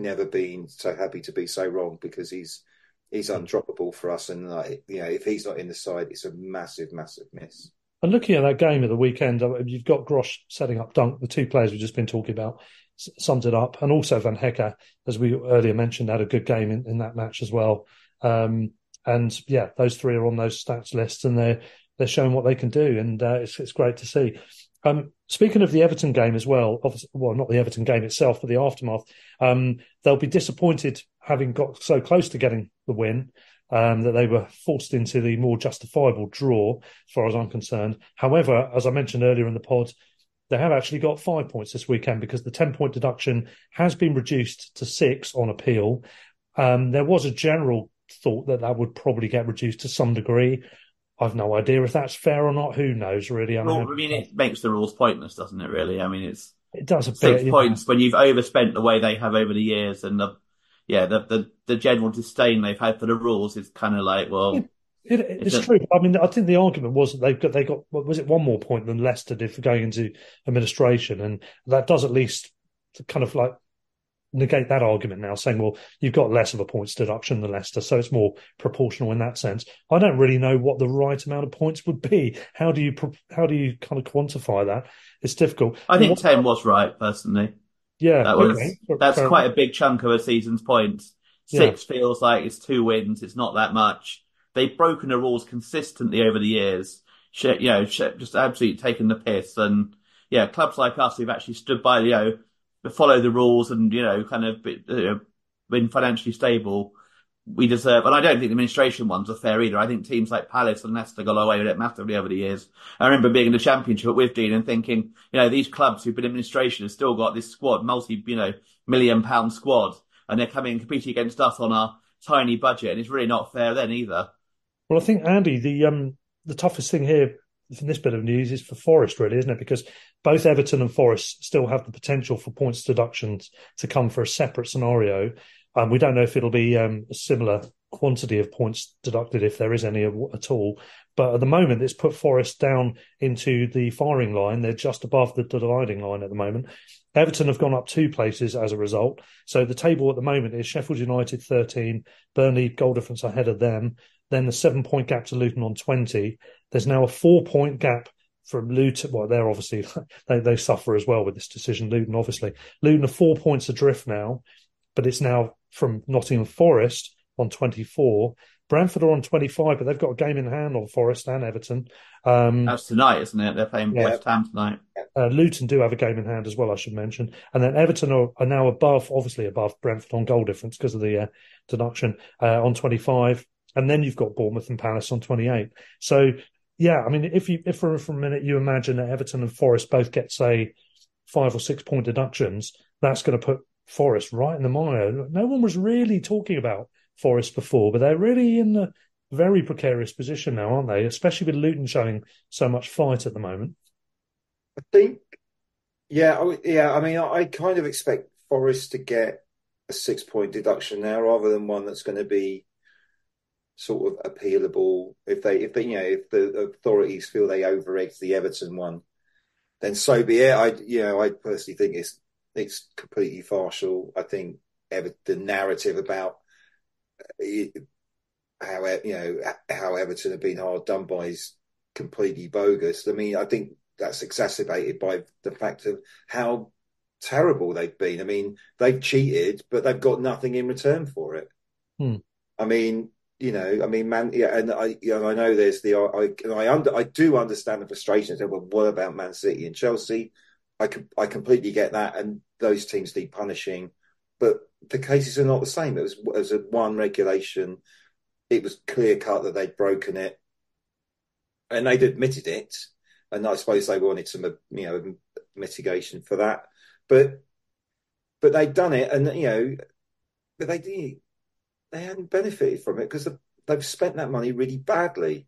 never been so happy to be so wrong because he's he's undroppable for us, and like you know, if he's not in the side, it's a massive, massive miss.
And looking at that game at the weekend, you've got Grosh setting up Dunk, the two players we've just been talking about, summed it up. And also Van Hecke, as we earlier mentioned, had a good game in, in that match as well. Um, and yeah, those three are on those stats lists and they're, they're showing what they can do. And uh, it's, it's great to see. Um, speaking of the Everton game as well, well, not the Everton game itself, but the aftermath, um, they'll be disappointed having got so close to getting the win um, that they were forced into the more justifiable draw, as far as I'm concerned. However, as I mentioned earlier in the pod, they have actually got five points this weekend because the 10 point deduction has been reduced to six on appeal. Um, there was a general thought that that would probably get reduced to some degree. I've no idea if that's fair or not. Who knows, really? I,
Well,
mean,
I mean, it makes the rules pointless, doesn't it? Really, I mean, it's
it does a
six
bit. yeah.
points when you've overspent the way they have over the years, and the yeah, the the, the general disdain they've had for the rules is kind of like, well,
It, it's
It's a-
true. I mean, I think the argument was that they've got they got what was it one more point than Leicester did for going into administration, and that does at least kind of like negate that argument now, saying, well, you've got less of a points deduction than Leicester, so it's more proportional in that sense. I don't really know what the right amount of points would be. How do you how do you kind of quantify that? It's difficult.
I think
What-
ten was right personally.
yeah,
That was
okay.
that's
Fair
quite
enough.
a big chunk of a season's points.
Yeah.
Six feels like it's two wins. It's not that much. They've broken the rules consistently over the years. You know, just absolutely taken the piss. And yeah, clubs like us who've actually stood by, you know, follow the rules and you know, kind of you know, been financially stable. We deserve, and I don't think the administration ones are fair either. I think teams like Palace and Leicester got away with it massively over the years. I remember being in the championship with Dean and thinking, you know, these clubs who've been in administration have still got this squad, multi, you know, million pound squad, and they're coming and competing against us on our tiny budget, and it's really not fair then either.
Well, I think Andy, the um, the toughest thing here this bit of news is for Forest, really, isn't it? Because both Everton and Forest still have the potential for points deductions to come for a separate scenario. Um, we don't know if it'll be um, a similar quantity of points deducted, if there is any at all. But at the moment, it's put Forest down into the firing line. They're just above the dividing line at the moment. Everton have gone up two places as a result. So the table at the moment is Sheffield United 13, Burnley goal difference ahead of them. Then the seven point gap to Luton on 20. There's now a four point gap from Luton. Well, they're obviously, they, they suffer as well with this decision. Luton, obviously. Luton are four points adrift now, but it's now from Nottingham Forest on 24. Brentford are on 25, but they've got a game in hand on Forest and Everton. Um,
That's tonight, isn't it? They're playing
Yeah.
West Ham tonight.
uh, Luton do have a game in hand as well, I should mention. And then Everton are, are now above, obviously above Brentford on goal difference because of the uh, deduction uh, on 25. And then you've got Bournemouth and Palace on 28. So, yeah, I mean, if you, if for, for a minute you imagine that Everton and Forest both get, say, five or six point deductions, that's going to put Forest right in the mire. No one was really talking about Forest before, but they're really in a very precarious position now, aren't they? Especially with Luton showing so much fight at the moment.
I think, yeah, I, yeah. I mean, I, I kind of expect Forest to get a six point deduction now, rather than one that's going to be sort of appealable. If they, if they, you know, if the authorities feel they over-egged the Everton one, then so be it. I, you know, I personally think it's it's completely partial. I think ever the narrative about uh, how you know how Everton have been hard done by is completely bogus. I mean, I think that's exacerbated by the fact of how terrible they've been. I mean, they've cheated, but they've got nothing in return for it.
Hmm.
I mean, you know, I mean, man, yeah, and I, you know, I know there's the, I, and I under, I do understand the frustration. Well, what about Man City and Chelsea? I I completely get that, and those teams need punishing, but the cases are not the same. It was, it was a one regulation. It was clear cut that they'd broken it, and they'd admitted it, and I suppose they wanted some, you know, mitigation for that, but, but they'd done it, and you know, but they they hadn't benefited from it because they've spent that money really badly.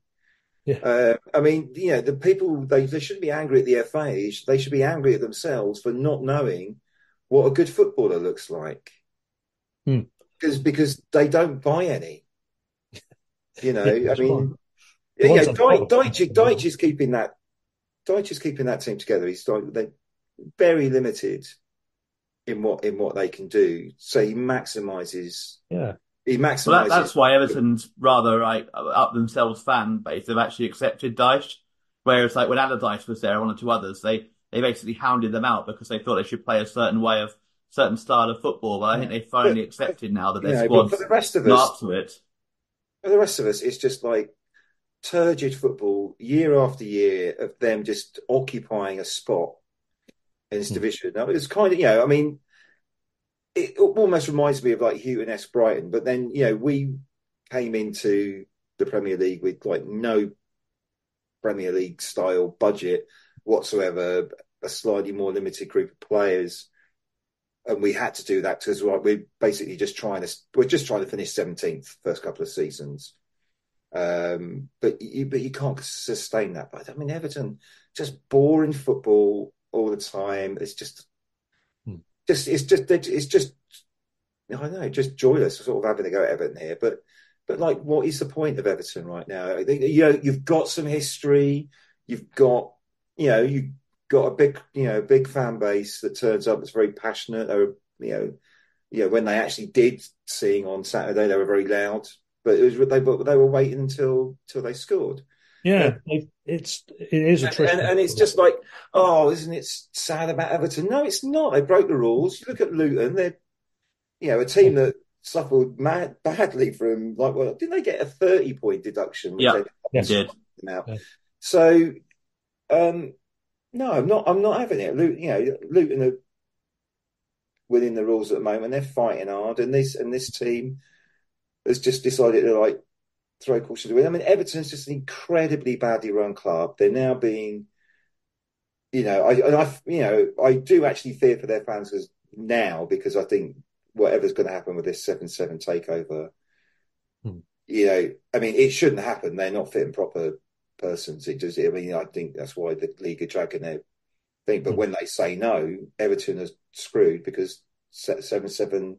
Yeah.
Uh, I mean, you know, the people they they shouldn't be angry at the FA. They should be angry at themselves for not knowing what a good footballer looks like.
Hmm.
Because because they don't buy any. You know,
Yeah,
I mean, yeah,
that Dyche,
Dyche, Dyche is keeping that. Dyche is keeping that team together. He's like they're very limited in what in what they can do. So he maximizes.
Yeah.
He
Well, that, that's why Everton's rather like up themselves fan base. They've actually accepted Dyche, whereas like when Allardyce was there, one or two others, they they basically hounded them out because they thought they should play a certain way of certain style of football. But I think they've finally accepted now that their
but
squad's
for the rest of
not
us,
up to it.
for the rest of us, it's just like turgid football year after year of them just occupying a spot in this
Hmm.
division. Now, it's kind of, you know, I mean, it almost reminds me of like Hughton's Brighton, but then, you know, we came into the Premier League with like no Premier League style budget whatsoever, a slightly more limited group of players. And we had to do that because we're basically just trying to, we're just trying to finish 17th first couple of seasons. Um, but you, but you can't sustain that. But I mean, Everton, just boring football all the time. It's just. Just, it's just, it's just, I don't know, just joyless sort of having to go at Everton here. But, but like, what is the point of Everton right now? You know, you've got some history. You've got, you know, you've got a big, you know, big fan base that turns up. That's very passionate. They were, you know, you know, when they actually did sing on Saturday, they were very loud. But it was they, but they were waiting until until they scored.
Yeah, it- it's it is
a
trick,
and, and it's just like, oh, isn't it sad about Everton? No, it's not. They broke the rules. You look at Luton; they're, you know, a team that suffered mad, badly from like, well, didn't they get a thirty point deduction?
Yeah.
they-
Yes.
Did.
them out.
Yeah.
So, um, no, I'm not. I'm not having it. Luton, you know, Luton are within the rules at the moment. They're fighting hard, and this and this team has just decided to like throw caution to the wind. I mean, Everton's just an incredibly badly run club. They're now being, you know, I, and I, you know, I do actually fear for their fans because now because I think whatever's going to happen with this seven seven takeover,
Hmm.
you know, I mean, it shouldn't happen. They're not fit and proper persons. It does. I mean, I think that's why the league are dragging their thing. But
Hmm.
when they say no, Everton is screwed because seven seven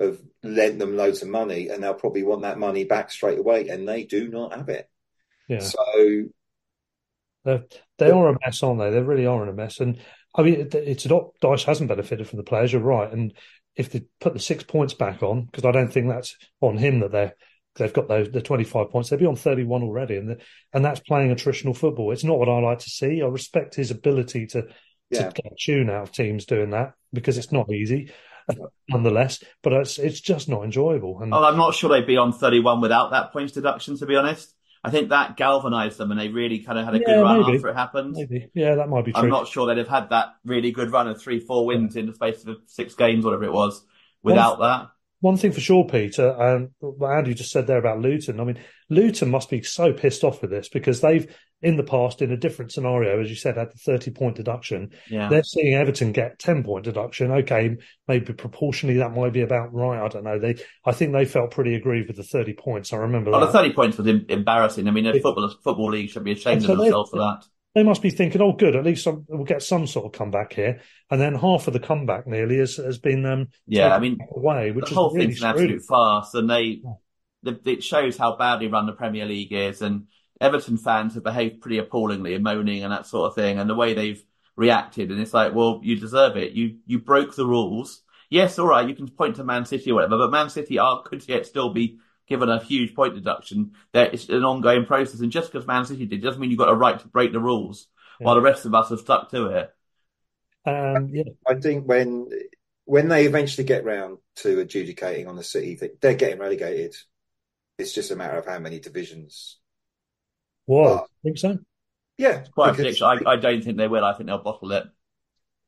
have lent them loads of money, and they'll probably want that money back straight away, and they do not have it.
yeah.
So
They're, they are a mess, aren't they? They really are in a mess. And I mean, it- it's not Dyche hasn't benefited from the players. You're right. And if they put the six points back on, because I don't think that's on him that they're they've got those the 25 points. They'd be on 31 already, and the, and that's playing attritional football. It's not what I like to see. I respect his ability to
yeah,
to get tune out of teams doing that because it's not easy, nonetheless. But it's it's just not enjoyable. And
Oh, I'm not sure they'd be on 31 without that points deduction, to be honest. I think that galvanised them and they really kind of had a
Yeah,
good run
maybe.
after it happened.
maybe, yeah, that might be true.
I'm not sure they'd have had that really good run of three, four wins in the space of six games, whatever it was, without that.
One thing for sure, Peter, and what Andy just said there about Luton. I mean, Luton must be so pissed off with this because they've, in the past, in a different scenario, as you said, had the 30 point deduction.
Yeah.
They're seeing Everton get 10 point deduction. Okay, maybe proportionally that might be about right. I don't know. They, I think they felt pretty aggrieved with the 30 points. I remember
Oh,
that.
the 30 points was em- embarrassing. I mean, a football, football league should be ashamed
so
of
they-
themselves for that.
They must be thinking, oh, good, at least some- we'll get some sort of comeback here. And then half of the comeback nearly has, has been um,
Yeah, I mean,
away, which
the
is
whole
really
thing's an absolute farce, and they
Yeah.
the, it shows how badly run the Premier League is. And Everton fans have behaved pretty appallingly and moaning and that sort of thing, and the way they've reacted. And it's like, well, you deserve it. You you broke the rules. Yes, all right, you can point to Man City or whatever, but Man City are could yet still be given a huge point deduction. There it's an ongoing process, and just because Man City did doesn't mean you've got a right to break the rules, while the rest of us have stuck to it.
Um, yeah,
I think when when they eventually get round to adjudicating on the city, they- they're getting relegated. It's just a matter of how many divisions.
Whoa,
But-
think so?
Yeah,
Quite
because-
prediction. I, I don't think they will. I think they'll bottle it.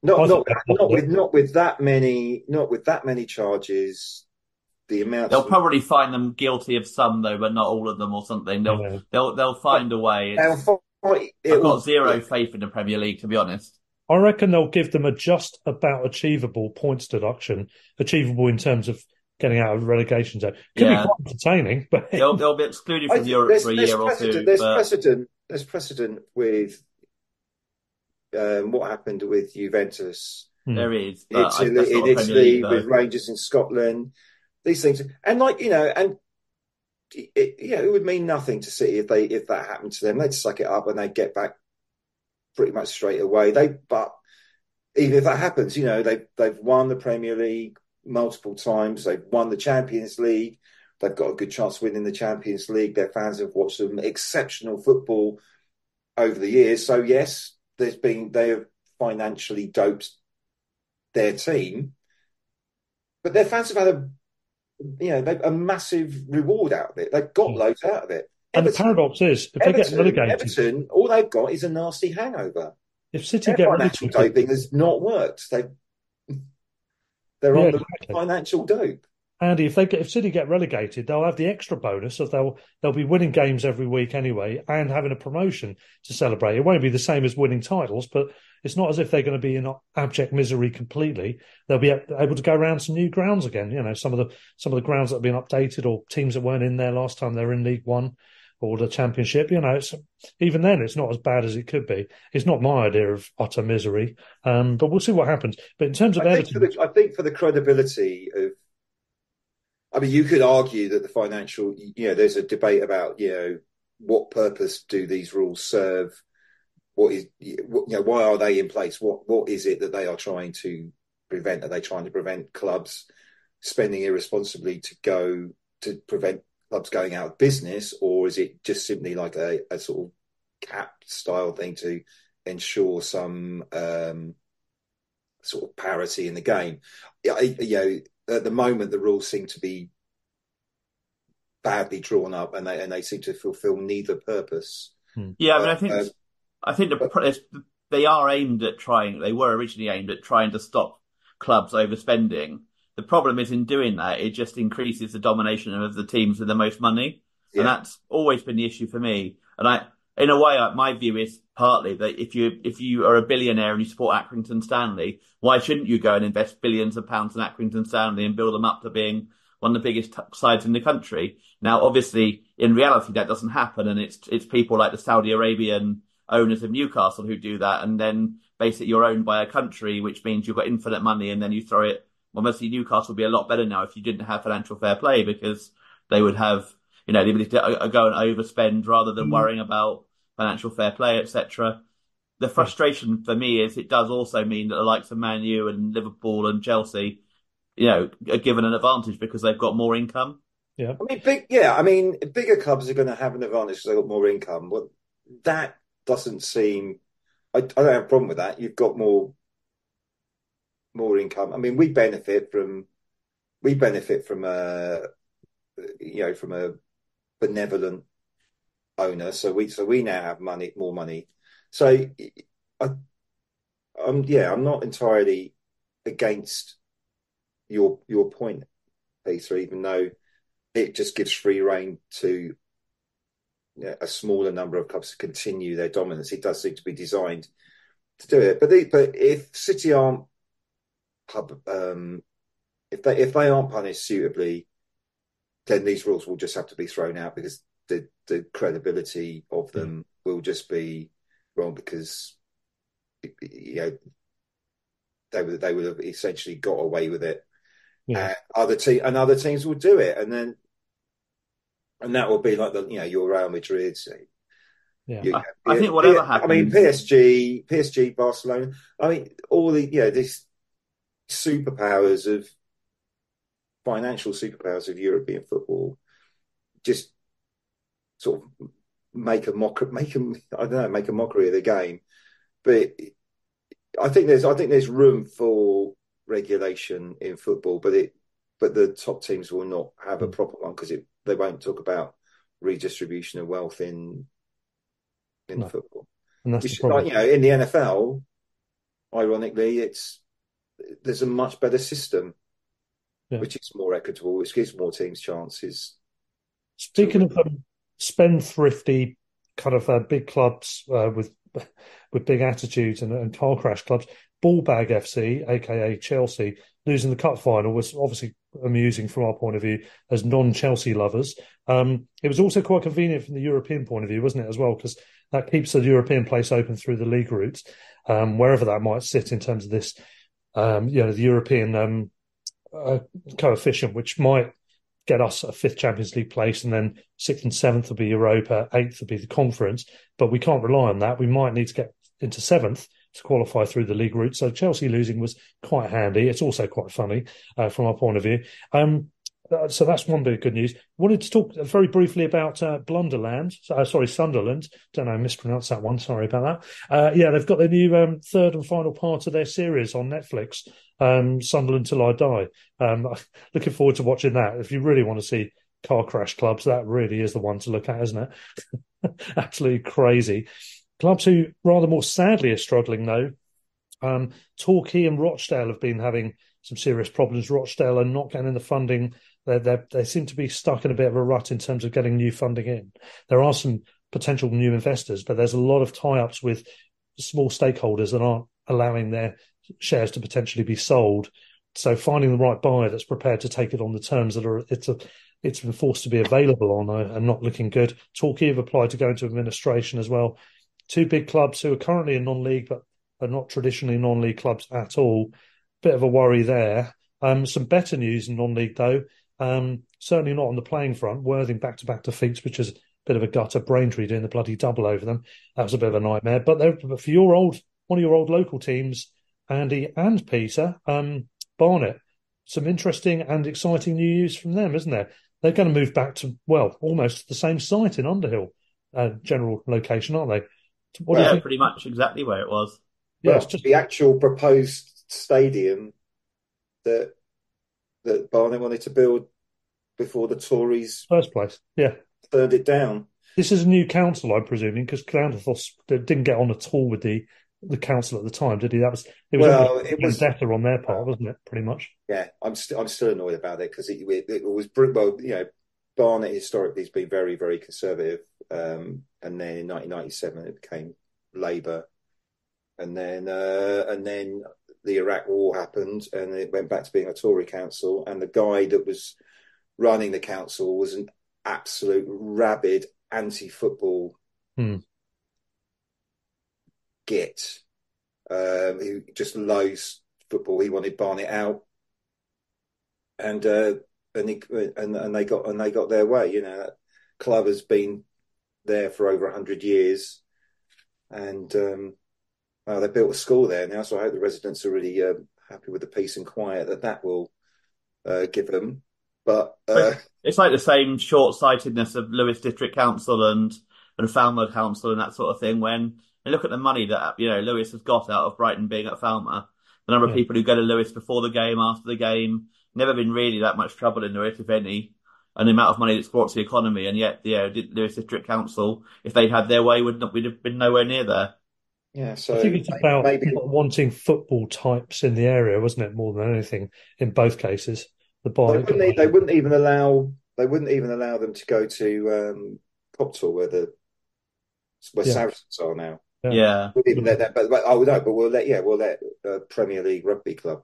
Not not not with not with that many not with that many charges. The amount
They'll probably find them guilty of some though, but not all of them or something. They'll
Yeah.
they'll they'll find a way.
they'll
It's-
fight.
I've got zero faith in the Premier League, to be honest.
I reckon they'll give them a just about achievable points deduction, achievable in terms of getting out of relegation zone. Could
Yeah.
be quite entertaining, but
They'll they'll be excluded from
think
Europe
there's,
for a year or
precedent,
two.
There's
But
precedent. There's precedent with um, what happened with Juventus
Hmm.
there is. But I-
Italy, in Italy
League,
with. Rangers in Scotland. These things, and like you know, and it, you know, it would mean nothing to City if they if that happened to them. They'd suck it up and they'd get back pretty much straight away. They, but even if that happens, you know, they they've won the Premier League multiple times. They've won the Champions League. They've got a good chance of winning the Champions League. Their fans have watched some exceptional football over the years. So yes, there's been they have financially doped their team, but their fans have had a you know a massive reward out of it. They've got
Mm.
loads out of it.
and the paradox is, if they get
Everton,
relegated,
Everton, all they've got is a nasty hangover.
if City
Their
get relegated,
doping has not worked. They they're
Yeah,
on the
exactly.
financial dope.
Andy, if they get, if City get relegated, they'll have the extra bonus of they'll they'll be winning games every week anyway and having a promotion to celebrate. It won't be the same as winning titles, but it's not as if they're going to be in abject misery completely. They'll be able to go around some new grounds again. You know, some of the some of the grounds that have been updated or teams that weren't in there last time they're in League One or the Championship. You know, it's even then it's not as bad as it could be. It's not my idea of utter misery, um, but we'll see what happens. But in terms of
I think,
Everton,
the, I think for the credibility of, I mean, you could argue that the financial, you know, there's a debate about, you know, what purpose do these rules serve? What is, you know, why are they in place? What what is it that they are trying to prevent? Are they trying to prevent clubs spending irresponsibly to go to prevent clubs going out of business, or is it just simply like a, a sort of cap style thing to ensure some um, sort of parity in the game? I- you know, at the moment the rules seem to be badly drawn up, and they and they seem to fulfil neither purpose.
Yeah, I mean, I think
uh,
I think the,
but-
they are aimed at trying. They were originally aimed at trying to stop clubs overspending. The problem is in doing that, it just increases the domination of the teams with the most money,
Yeah.
and that's always been the issue for me. And I, in a way, I, my view is partly that if you if you are a billionaire and you support Accrington Stanley, why shouldn't you go and invest billions of pounds in Accrington Stanley and build them up to being one of the biggest t- sides in the country? Now, obviously, in reality, that doesn't happen, and it's it's people like the Saudi Arabian owners of Newcastle who do that, and then basically you're owned by a country, which means you've got infinite money, and then you throw it. Well, obviously Newcastle would be a lot better now if you didn't have financial fair play because they would have, you know, the ability to uh, go and overspend rather than worrying about financial fair play, etc. The frustration for me is it does also mean that the likes of Man U and Liverpool and Chelsea, you know, are given an advantage because they've got more income.
Yeah, I mean, big, yeah. I mean, bigger clubs are going to have an advantage because they've got more income. Well, that doesn't seem. I, I don't have a problem with that. You've got more, more income. I mean, we benefit from, we benefit from a, you know, from a benevolent owner. So we, so we now have money, more money. So, I, I'm, yeah, I'm not entirely against your your point, Peter, even though it just gives free rein to you know, a smaller number of clubs to continue their dominance. It does seem to be designed to do it. But but if City aren't pub, um, if they if they aren't punished suitably, then these rules will just have to be thrown out because the the credibility of them will just be wrong because you know they would they would have essentially got away with it.
Yeah.
And other te- and other teams will do it, and then and that will be like the you know your Real Madrid.
Yeah.
You-
I- I think whatever happens.
I mean PSG, PSG, Barcelona. I mean all the you know these superpowers of financial superpowers of European football just sort of make a mock make them I don't know make a mockery of the game. But I think there's I think there's room for regulation in football, but it but the top teams will not have a proper one because they won't talk about redistribution of wealth in in
No.
football.
And that's
Which,
the problem.
like, you know, in the NFL, ironically, it's there's a much better system,
Yeah.
which is more equitable, which gives more teams chances.
Speaking of um, spendthrifty kind of uh, big clubs uh, with with big attitudes and, and car crash clubs, Ballbag FC, aka Chelsea, losing the cup final was obviously amusing from our point of view as non-Chelsea lovers. Um, it was also quite convenient from the European point of view, wasn't it, as well? Because that keeps the European place open through the league routes, um, wherever that might sit in terms of this, um, you know, the European um, uh, coefficient, which might get us a fifth Champions League place, and then sixth and seventh will be Europa, eighth will be the conference. But we can't rely on that. We might need to get into seventh to qualify through the league route. So Chelsea losing was quite handy. It's also quite funny uh, from our point of view. Um, so that's one bit of good news. Wanted to talk very briefly about uh, Blunderland. Uh, sorry, Sunderland. Don't know, mispronounced that one. Sorry about that. Uh, yeah, they've got their new um, third and final part of their series on Netflix. Um, Sunderland till I die. Um, looking forward to watching that. If you really want to see car crash clubs, that really is the one to look at, isn't it? Absolutely crazy. Clubs who rather more sadly are struggling though. Um, Torquay and Rochdale have been having some serious problems. Rochdale are not getting the funding. They they seem to be stuck in a bit of a rut in terms of getting new funding in. There are some potential new investors, but there's a lot of tie-ups with small stakeholders that aren't allowing their shares to potentially be sold. So finding the right buyer that's prepared to take it on the terms that are it's a it's been forced to be available on are, are not looking good. Torquay have applied to go into administration as well. Two big clubs who are currently in non-league but are not traditionally non-league clubs at all. Bit of a worry there. Um, some better news in non-league though. Um, certainly not on the playing front. Worthing back-to-back defeats, which is a bit of a gutter. Braintree doing the bloody double over them. That was a bit of a nightmare. But, but for your old one of your old local teams, Andy and Peter, um, Barnet, some interesting and exciting news from them, isn't there? They're going to move back to well, almost the same site in Underhill, uh, general location, aren't they?
What yeah, pretty much exactly where it was.
Yeah, well, just... the actual proposed stadium that that Barnet wanted to build before the Tories
first place. Yeah,
turned it down.
This is a new council, I'm presuming, because Kleanthous didn't get on at all with the the council at the time, did he? That was it was
well, it was
better on their part, wasn't it? Pretty much.
Yeah, I'm still I'm still annoyed about it because it, it, it, was well, you know, Barnet historically has been very very conservative, um, and then in 1997 it became Labour, and then uh, and then the Iraq War happened, and it went back to being a Tory council, and the guy that was running the council was an absolute rabid anti-football
hmm
git um, who just loathes football. He wanted Barnet out, and uh, and, he, and and they got and they got their way. You know, that club has been there for over hundred years, and um, well, they built a school there now. So I hope the residents are really uh, happy with the peace and quiet that that will uh, give them. But uh,
it's like the same short-sightedness of Lewes District Council and and Falmer Council and that sort of thing when and look at the money that you know Lewes has got out of Brighton being at Falmer. The number yeah. of people who go to Lewes before the game, after the game, never been really that much trouble in Lewes, if any. And the amount of money that's brought to the economy, and yet, you know, Lewes District Council, if they'd had their way, would not would have been nowhere near there.
Yeah, so
I think it's about maybe... wanting football types in the area, wasn't it? More than anything, in both cases, the
they wouldn't, they wouldn't even allow they wouldn't even allow them to go to um, Copthall, where the where yeah. Saracens are now.
Yeah.
We'll even let that, but, but oh no, but we'll let yeah, we'll let uh, Premier League Rugby Club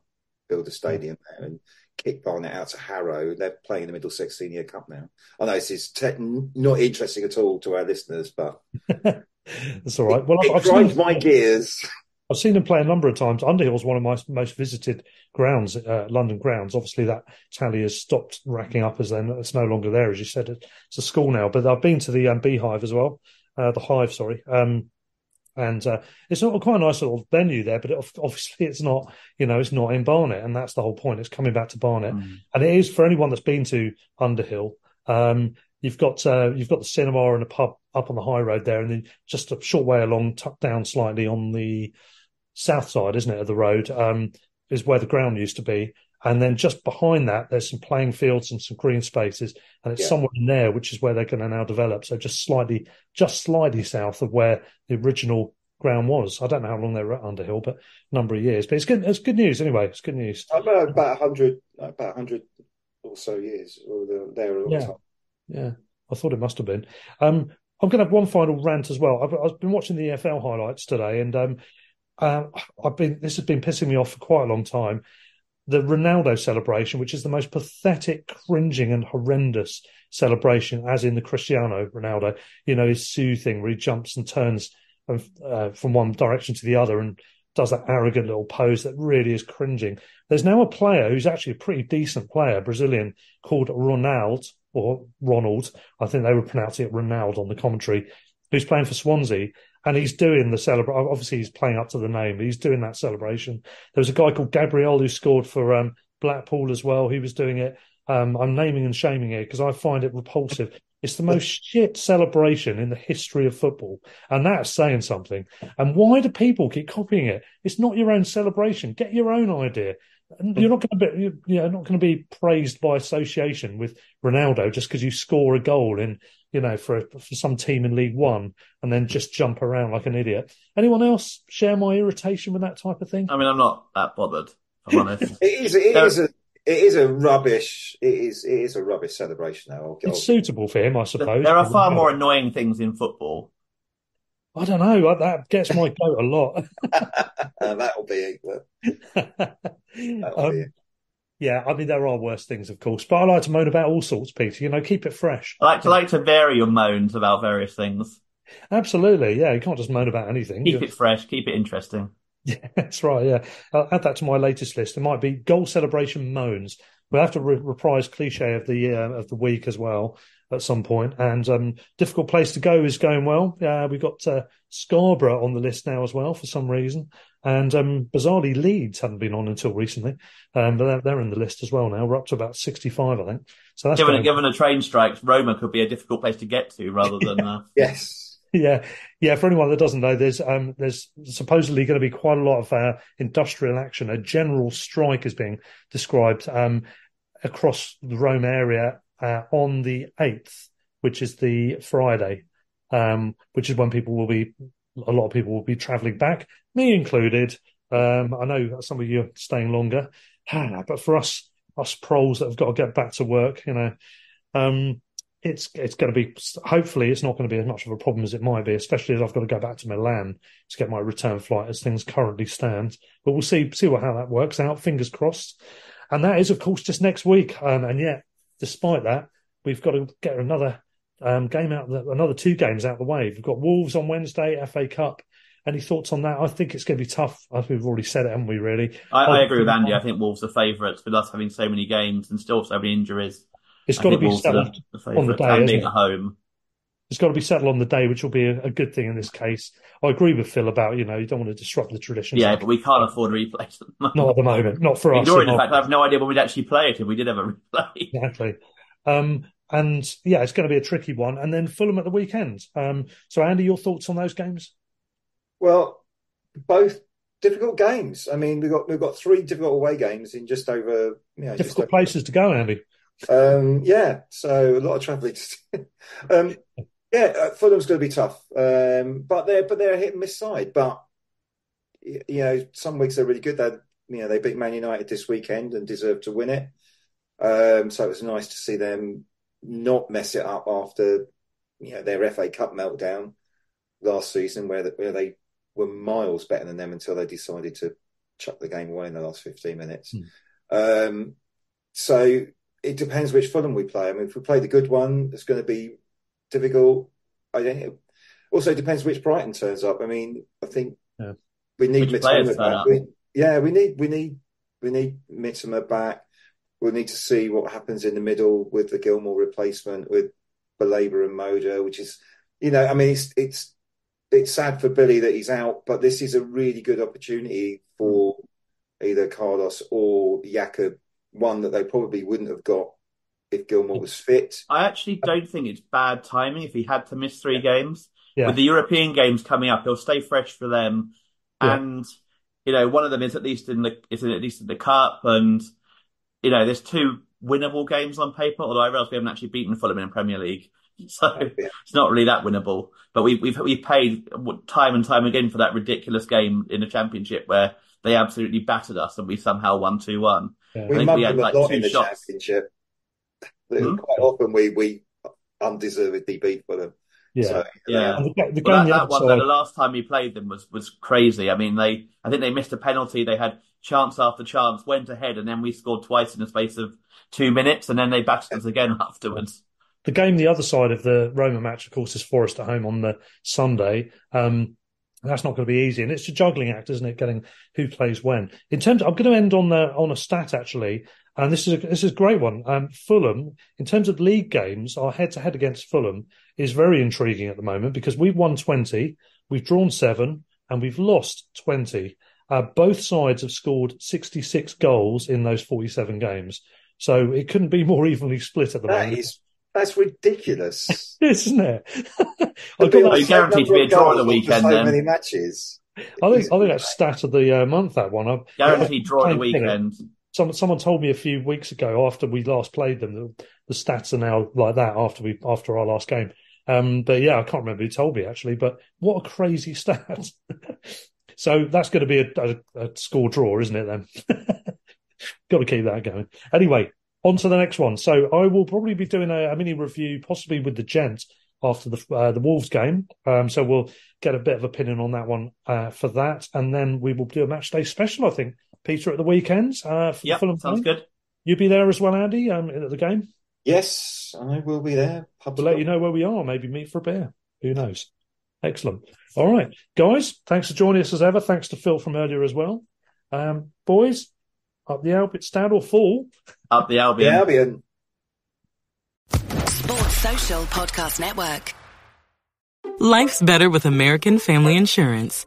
build a stadium there and kick Barnet out to Harrow. They're playing the Middlesex Senior Cup now. I know this is te- not interesting at all to our listeners, but
that's all right. Well,
it,
I've,
it
I've
my gears.
I've seen them play a number of times. Underhill's one of my most visited grounds, uh, London grounds. Obviously, that tally has stopped racking up as then it's no longer there, as you said. It's a school now, but I've been to the um, Beehive as well, uh, the Hive, sorry. Um, and uh, it's not quite a nice little venue there, but it, obviously it's not, you know, it's not in Barnet, and that's the whole point. It's coming back to Barnet, mm. and it is for anyone that's been to Underhill. Um, you've got uh, you've got the cinema and a pub up on the high road there, and then just a short way along, tucked down slightly on the south side, isn't it, of the road, um, is where the ground used to be. And then just behind that, there's some playing fields and some green spaces, and it's
Yeah.
somewhere in there, which is where they're going to now develop. So just slightly, just slightly south of where the original ground was. I don't know how long they were at Underhill, but a number of years. But it's good. It's good news anyway. It's good news.
About about hundred, about hundred or so years, or there
Yeah.
something.
Yeah, I thought it must have been. Um, I'm going to have one final rant as well. I've, I've been watching the EFL highlights today, and um, uh, I've been this has been pissing me off for quite a long time. The Ronaldo celebration, which is the most pathetic, cringing, and horrendous celebration, as in the Cristiano Ronaldo, you know, his Siu thing where he jumps and turns uh, from one direction to the other and does that arrogant little pose that really is cringing. There's now a player who's actually a pretty decent player, Brazilian, called Ronald or Ronald. I think they were pronouncing it Ronald on the commentary, who's playing for Swansea. And he's doing the celebration. Obviously, he's playing up to the name, he's doing that celebration. There was a guy called Gabriel who scored for um, Blackpool as well. He was doing it. Um, I'm naming and shaming it because I find it repulsive. It's the most shit celebration in the history of football, and that's saying something. And why do people keep copying it? It's not your own celebration. Get your own idea. And you're not going to be, you know, not going to be praised by association with Ronaldo just because you score a goal in, you know, for for some team in League One and then just jump around like an idiot. Anyone else share my irritation with that type of thing?
I mean, I'm not that bothered. If I'm honest.
It is. It
There-
is a. It is a rubbish. It is. It is a rubbish celebration. Now, I'll,
It's suitable for him, I suppose.
there are far more annoying things in football.
I don't know. That gets my goat a lot.
that'll be it. That'll
Um,
be it.
yeah, I mean there are worse things, of course, but I like to moan about all sorts, Peter. You know, keep it fresh.
I like to like to vary your moans about various things.
Absolutely, yeah. You can't just moan about anything.
Keep it fresh, keep it interesting.
Yeah, that's right. Yeah, I'll add that to my latest list. It might be goal celebration moans. We'll have to re- reprise cliche of the uh, of the week as well at some point. And um, difficult place to go is going well. Uh, we've got uh, Scarborough on the list now as well for some reason, and um, bizarrely Leeds hadn't been on until recently, um, but they're, they're in the list as well now. We're up to about sixty five, I think. So that's
Given
going-
given a train strikes, Roma could be a difficult place to get to rather than. Uh,
Yes.
Yeah, yeah. For anyone that doesn't know, there's um, there's supposedly going to be quite a lot of uh, industrial action. A general strike is being described um, across the Rome area uh, on the eighth, which is the Friday, um, which is when people will be, a lot of people will be travelling back, me included. Um, I know some of you are staying longer, but for us, us proles that have got to get back to work, you know. Um, it's it's going to be hopefully it's not going to be as much of a problem as it might be, especially as I've got to go back to Milan to get my return flight as things currently stand. But we'll see see what how that works out. Fingers crossed. And that is of course just next week. Um, and yet, despite that, we've got to get another um, game out, another two games out of the way. We've got Wolves on Wednesday, FA Cup. Any thoughts on that? I think it's going to be tough. As we've already said it, haven't we? Really?
I, I agree with Andy. I think Wolves are favourites with us having so many games and still so many injuries.
It's
I
got to be
Wolves
settled
the
on the day,
and being at home.
It's got to be settled on the day, which will be a, a good thing in this case. I agree with Phil about you know you don't want to disrupt the tradition.
Yeah, but we can't afford a replay.
not at the moment, not for us.
Ignoring the fact I have no idea when we'd actually play it if we did have a replay.
Exactly. Um, and yeah, it's going to be a tricky one. And then Fulham at the weekend. Um, so Andy, your thoughts on those games?
Well, both difficult games. I mean, we've got we've got three difficult away games in just over. You know, just
Difficult
over-
places to go, Andy.
Um, yeah, so a lot of travelling. um, yeah, uh, Fulham's going to be tough, um, but they're but they're a hit and miss side. But you know, some weeks they're really good. They you know they beat Man United this weekend and deserve to win it. Um, so it was nice to see them not mess it up after you know their FA Cup meltdown last season, where the, where they were miles better than them until they decided to chuck the game away in the last fifteen minutes. Um, so it depends which Fulham we play. I mean, if we play the good one, it's going to be difficult. I don't. Also, depends which Brighton turns up. I mean, I think
Yeah.
we need
Which
Mitoma back. We, yeah, we need we need we need Mitoma back. We'll need to see what happens in the middle with the Gilmour replacement with Baleba and Moder, which is, you know, I mean, it's it's it's sad for Billy that he's out, but this is a really good opportunity for either Carlos or Jakub, one that they probably wouldn't have got if Gilmour was fit.
I actually don't think it's bad timing if he had to miss three games.
Yeah.
With the European games coming up, he'll stay fresh for them.
Yeah.
And, you know, one of them is at least in the is at least in the cup and you know, there's two winnable games on paper, although I realise we haven't actually beaten Fulham in Premier League. So it's not really that winnable. But we, we've we've paid time and time again for that ridiculous game in the Championship where they absolutely battered us and we somehow won two one.
Yeah. We mugged them a lot in the shots. Championship. Hmm? Quite often we we undeservedly beat them.
Yeah, so, yeah. The, the, well, that, that one, the last time we played them was was crazy. I mean, they I think they missed a penalty. They had chance after chance, went ahead, and then we scored twice in the space of two minutes, and then they battered us again afterwards.
The game, the other side of the Roma match, of course, is Forest at home on the Sunday. Um, that's not going to be easy, and it's a juggling act, isn't it? Getting who plays when. In terms, I'm going to end on the on a stat actually, and this is a, this is a great one. Um, Fulham, in terms of league games, our head to head against Fulham is very intriguing at the moment because we've won 20, we've drawn seven, and we've lost 20. Uh, both sides have scored 66 goals in those 47 games. So it couldn't be more evenly split at the
that
moment.
Is, that's ridiculous,
isn't it?
I got like guaranteed to be a draw at the weekend. So
then. many matches.
I think I think that's stat of the uh, month. That one.
I've, guaranteed draw at the weekend.
Some, someone someone told me a few weeks ago after we last played them the, the stats are now like that after we after our last game. Um, but yeah, I can't remember who told me actually. But what a crazy stat! so that's going to be a, a, a score draw, isn't it? Then got to keep that going. Anyway, on to the next one. So I will probably be doing a, a mini review, possibly with the gent after the uh, the Wolves game. Um, so we'll get a bit of opinion on that one uh, for that, and then we will do a match day special. I think Peter at the weekends. Uh, for
yep, Fulham sounds good.
You'll be there as well, Andy, um, at the game.
Yes, I will be there.
We'll let you know where we are. Maybe meet for a beer. Who knows? Excellent. All right, guys. Thanks for joining us as ever. Thanks to Phil from earlier as well. Um, boys, up the Albion, stand or fall.
Up the Albion.
The Albion.
Sports Social Podcast Network. Life's better with American Family Insurance